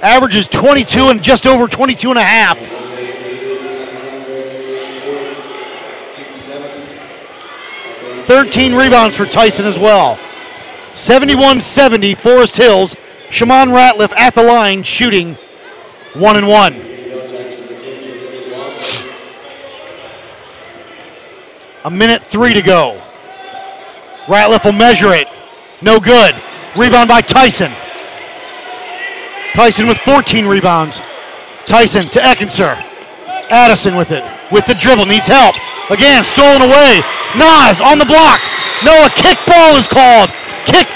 Averages 22 and just over 22 and a half. 13 rebounds for Tyson as well. 71 70, Forest Hills. Shimon Ratliff at the line shooting one and one. A minute three to go. Ratliff will measure it. No good. Rebound by Tyson. Tyson with 14 rebounds. Tyson to Eckenser. Addison with it. With the dribble. Needs help. Again, stolen away. Nas on the block. No, a kick ball is called. Kick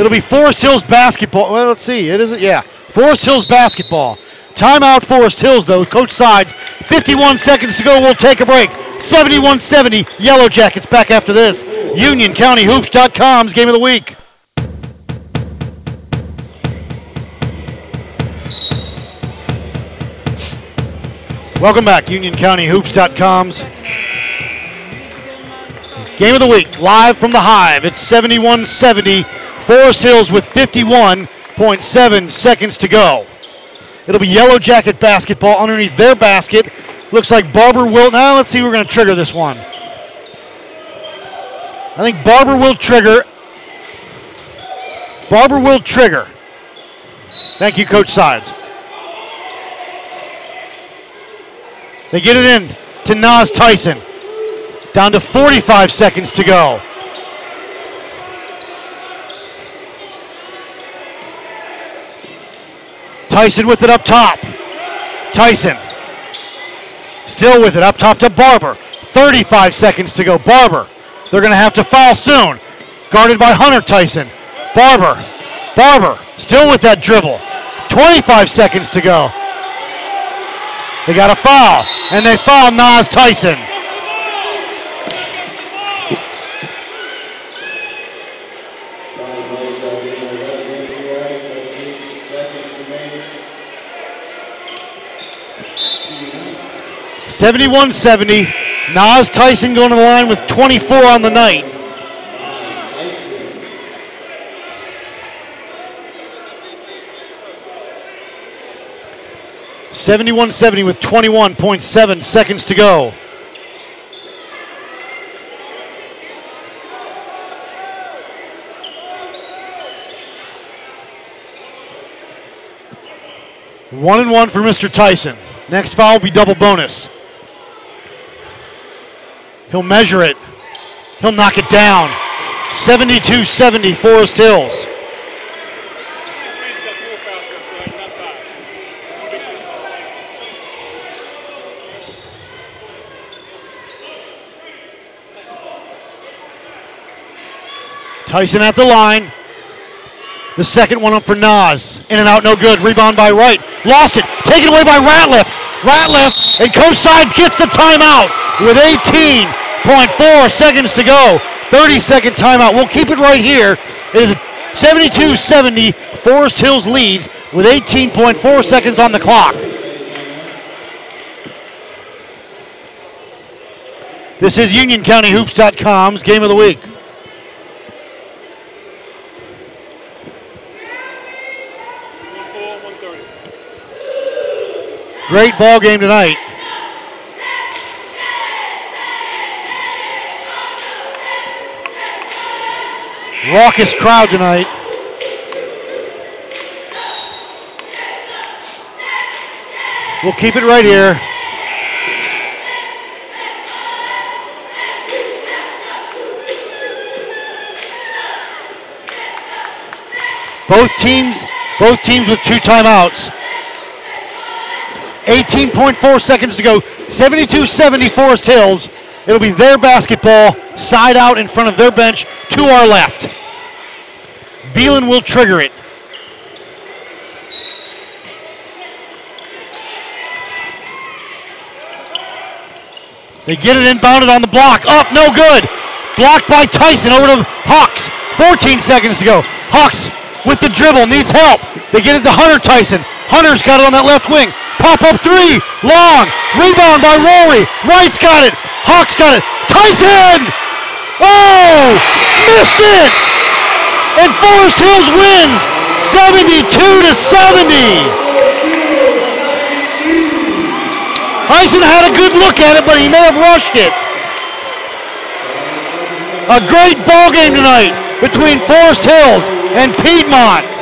It'll be Forest Hills basketball. Well, let's see. It is, yeah. Forest Hills basketball. Timeout Forest Hills, though. Coach Sides. 51 seconds to go. We'll take a break. 71 70. Yellow Jackets back after this. UnionCountyHoops.com's game of the week. Welcome back, UnionCountyHoops.com's game of the week, live from the Hive. It's 71 70. Forest Hills with 51.7 seconds to go. It'll be Yellow Jacket basketball underneath their basket. Looks like Barber will. Now let's see. We're going to trigger this one. I think Barber will trigger. Barber will trigger. Thank you, Coach Sides. They get it in to Nas Tyson. Down to 45 seconds to go. Tyson with it up top. Tyson still with it up top to Barber. 35 seconds to go. Barber. They're going to have to foul soon. Guarded by Hunter Tyson. Barber. Barber still with that dribble. 25 seconds to go. They got a foul, and they foul Nas Tyson. Seventy-one seventy. Nas Tyson going to the line with 24 on the night. Seventy-one seventy with 21.7 seconds to go. One and one for Mr. Tyson. Next foul will be double bonus. He'll measure it. He'll knock it down. 72 70 Forest Hills. Tyson at the line. The second one up for Nas. In and out, no good. Rebound by Wright. Lost it. Taken away by Ratliff. Ratliff and Coach Sides gets the timeout with 18.4 seconds to go. 30 second timeout. We'll keep it right here. It is 72 70. Forest Hills leads with 18.4 seconds on the clock. This is UnionCountyHoops.com's game of the week. Great ball game tonight. Raucous crowd tonight. We'll keep it right here. Both teams, both teams with two timeouts. 18.4 seconds to go. 72 70 Forest Hills. It'll be their basketball, side out in front of their bench to our left. Beelan will trigger it. They get it inbounded on the block. Up, no good. Blocked by Tyson over to Hawks. 14 seconds to go. Hawks with the dribble, needs help. They get it to Hunter Tyson. Hunter's got it on that left wing. Pop up three, long. Rebound by Rory. Wright's got it. Hawks got it. Tyson! Oh! Missed it! And Forest Hills wins 72 to 70. Tyson had a good look at it, but he may have rushed it. A great ball game tonight between Forest Hills and Piedmont.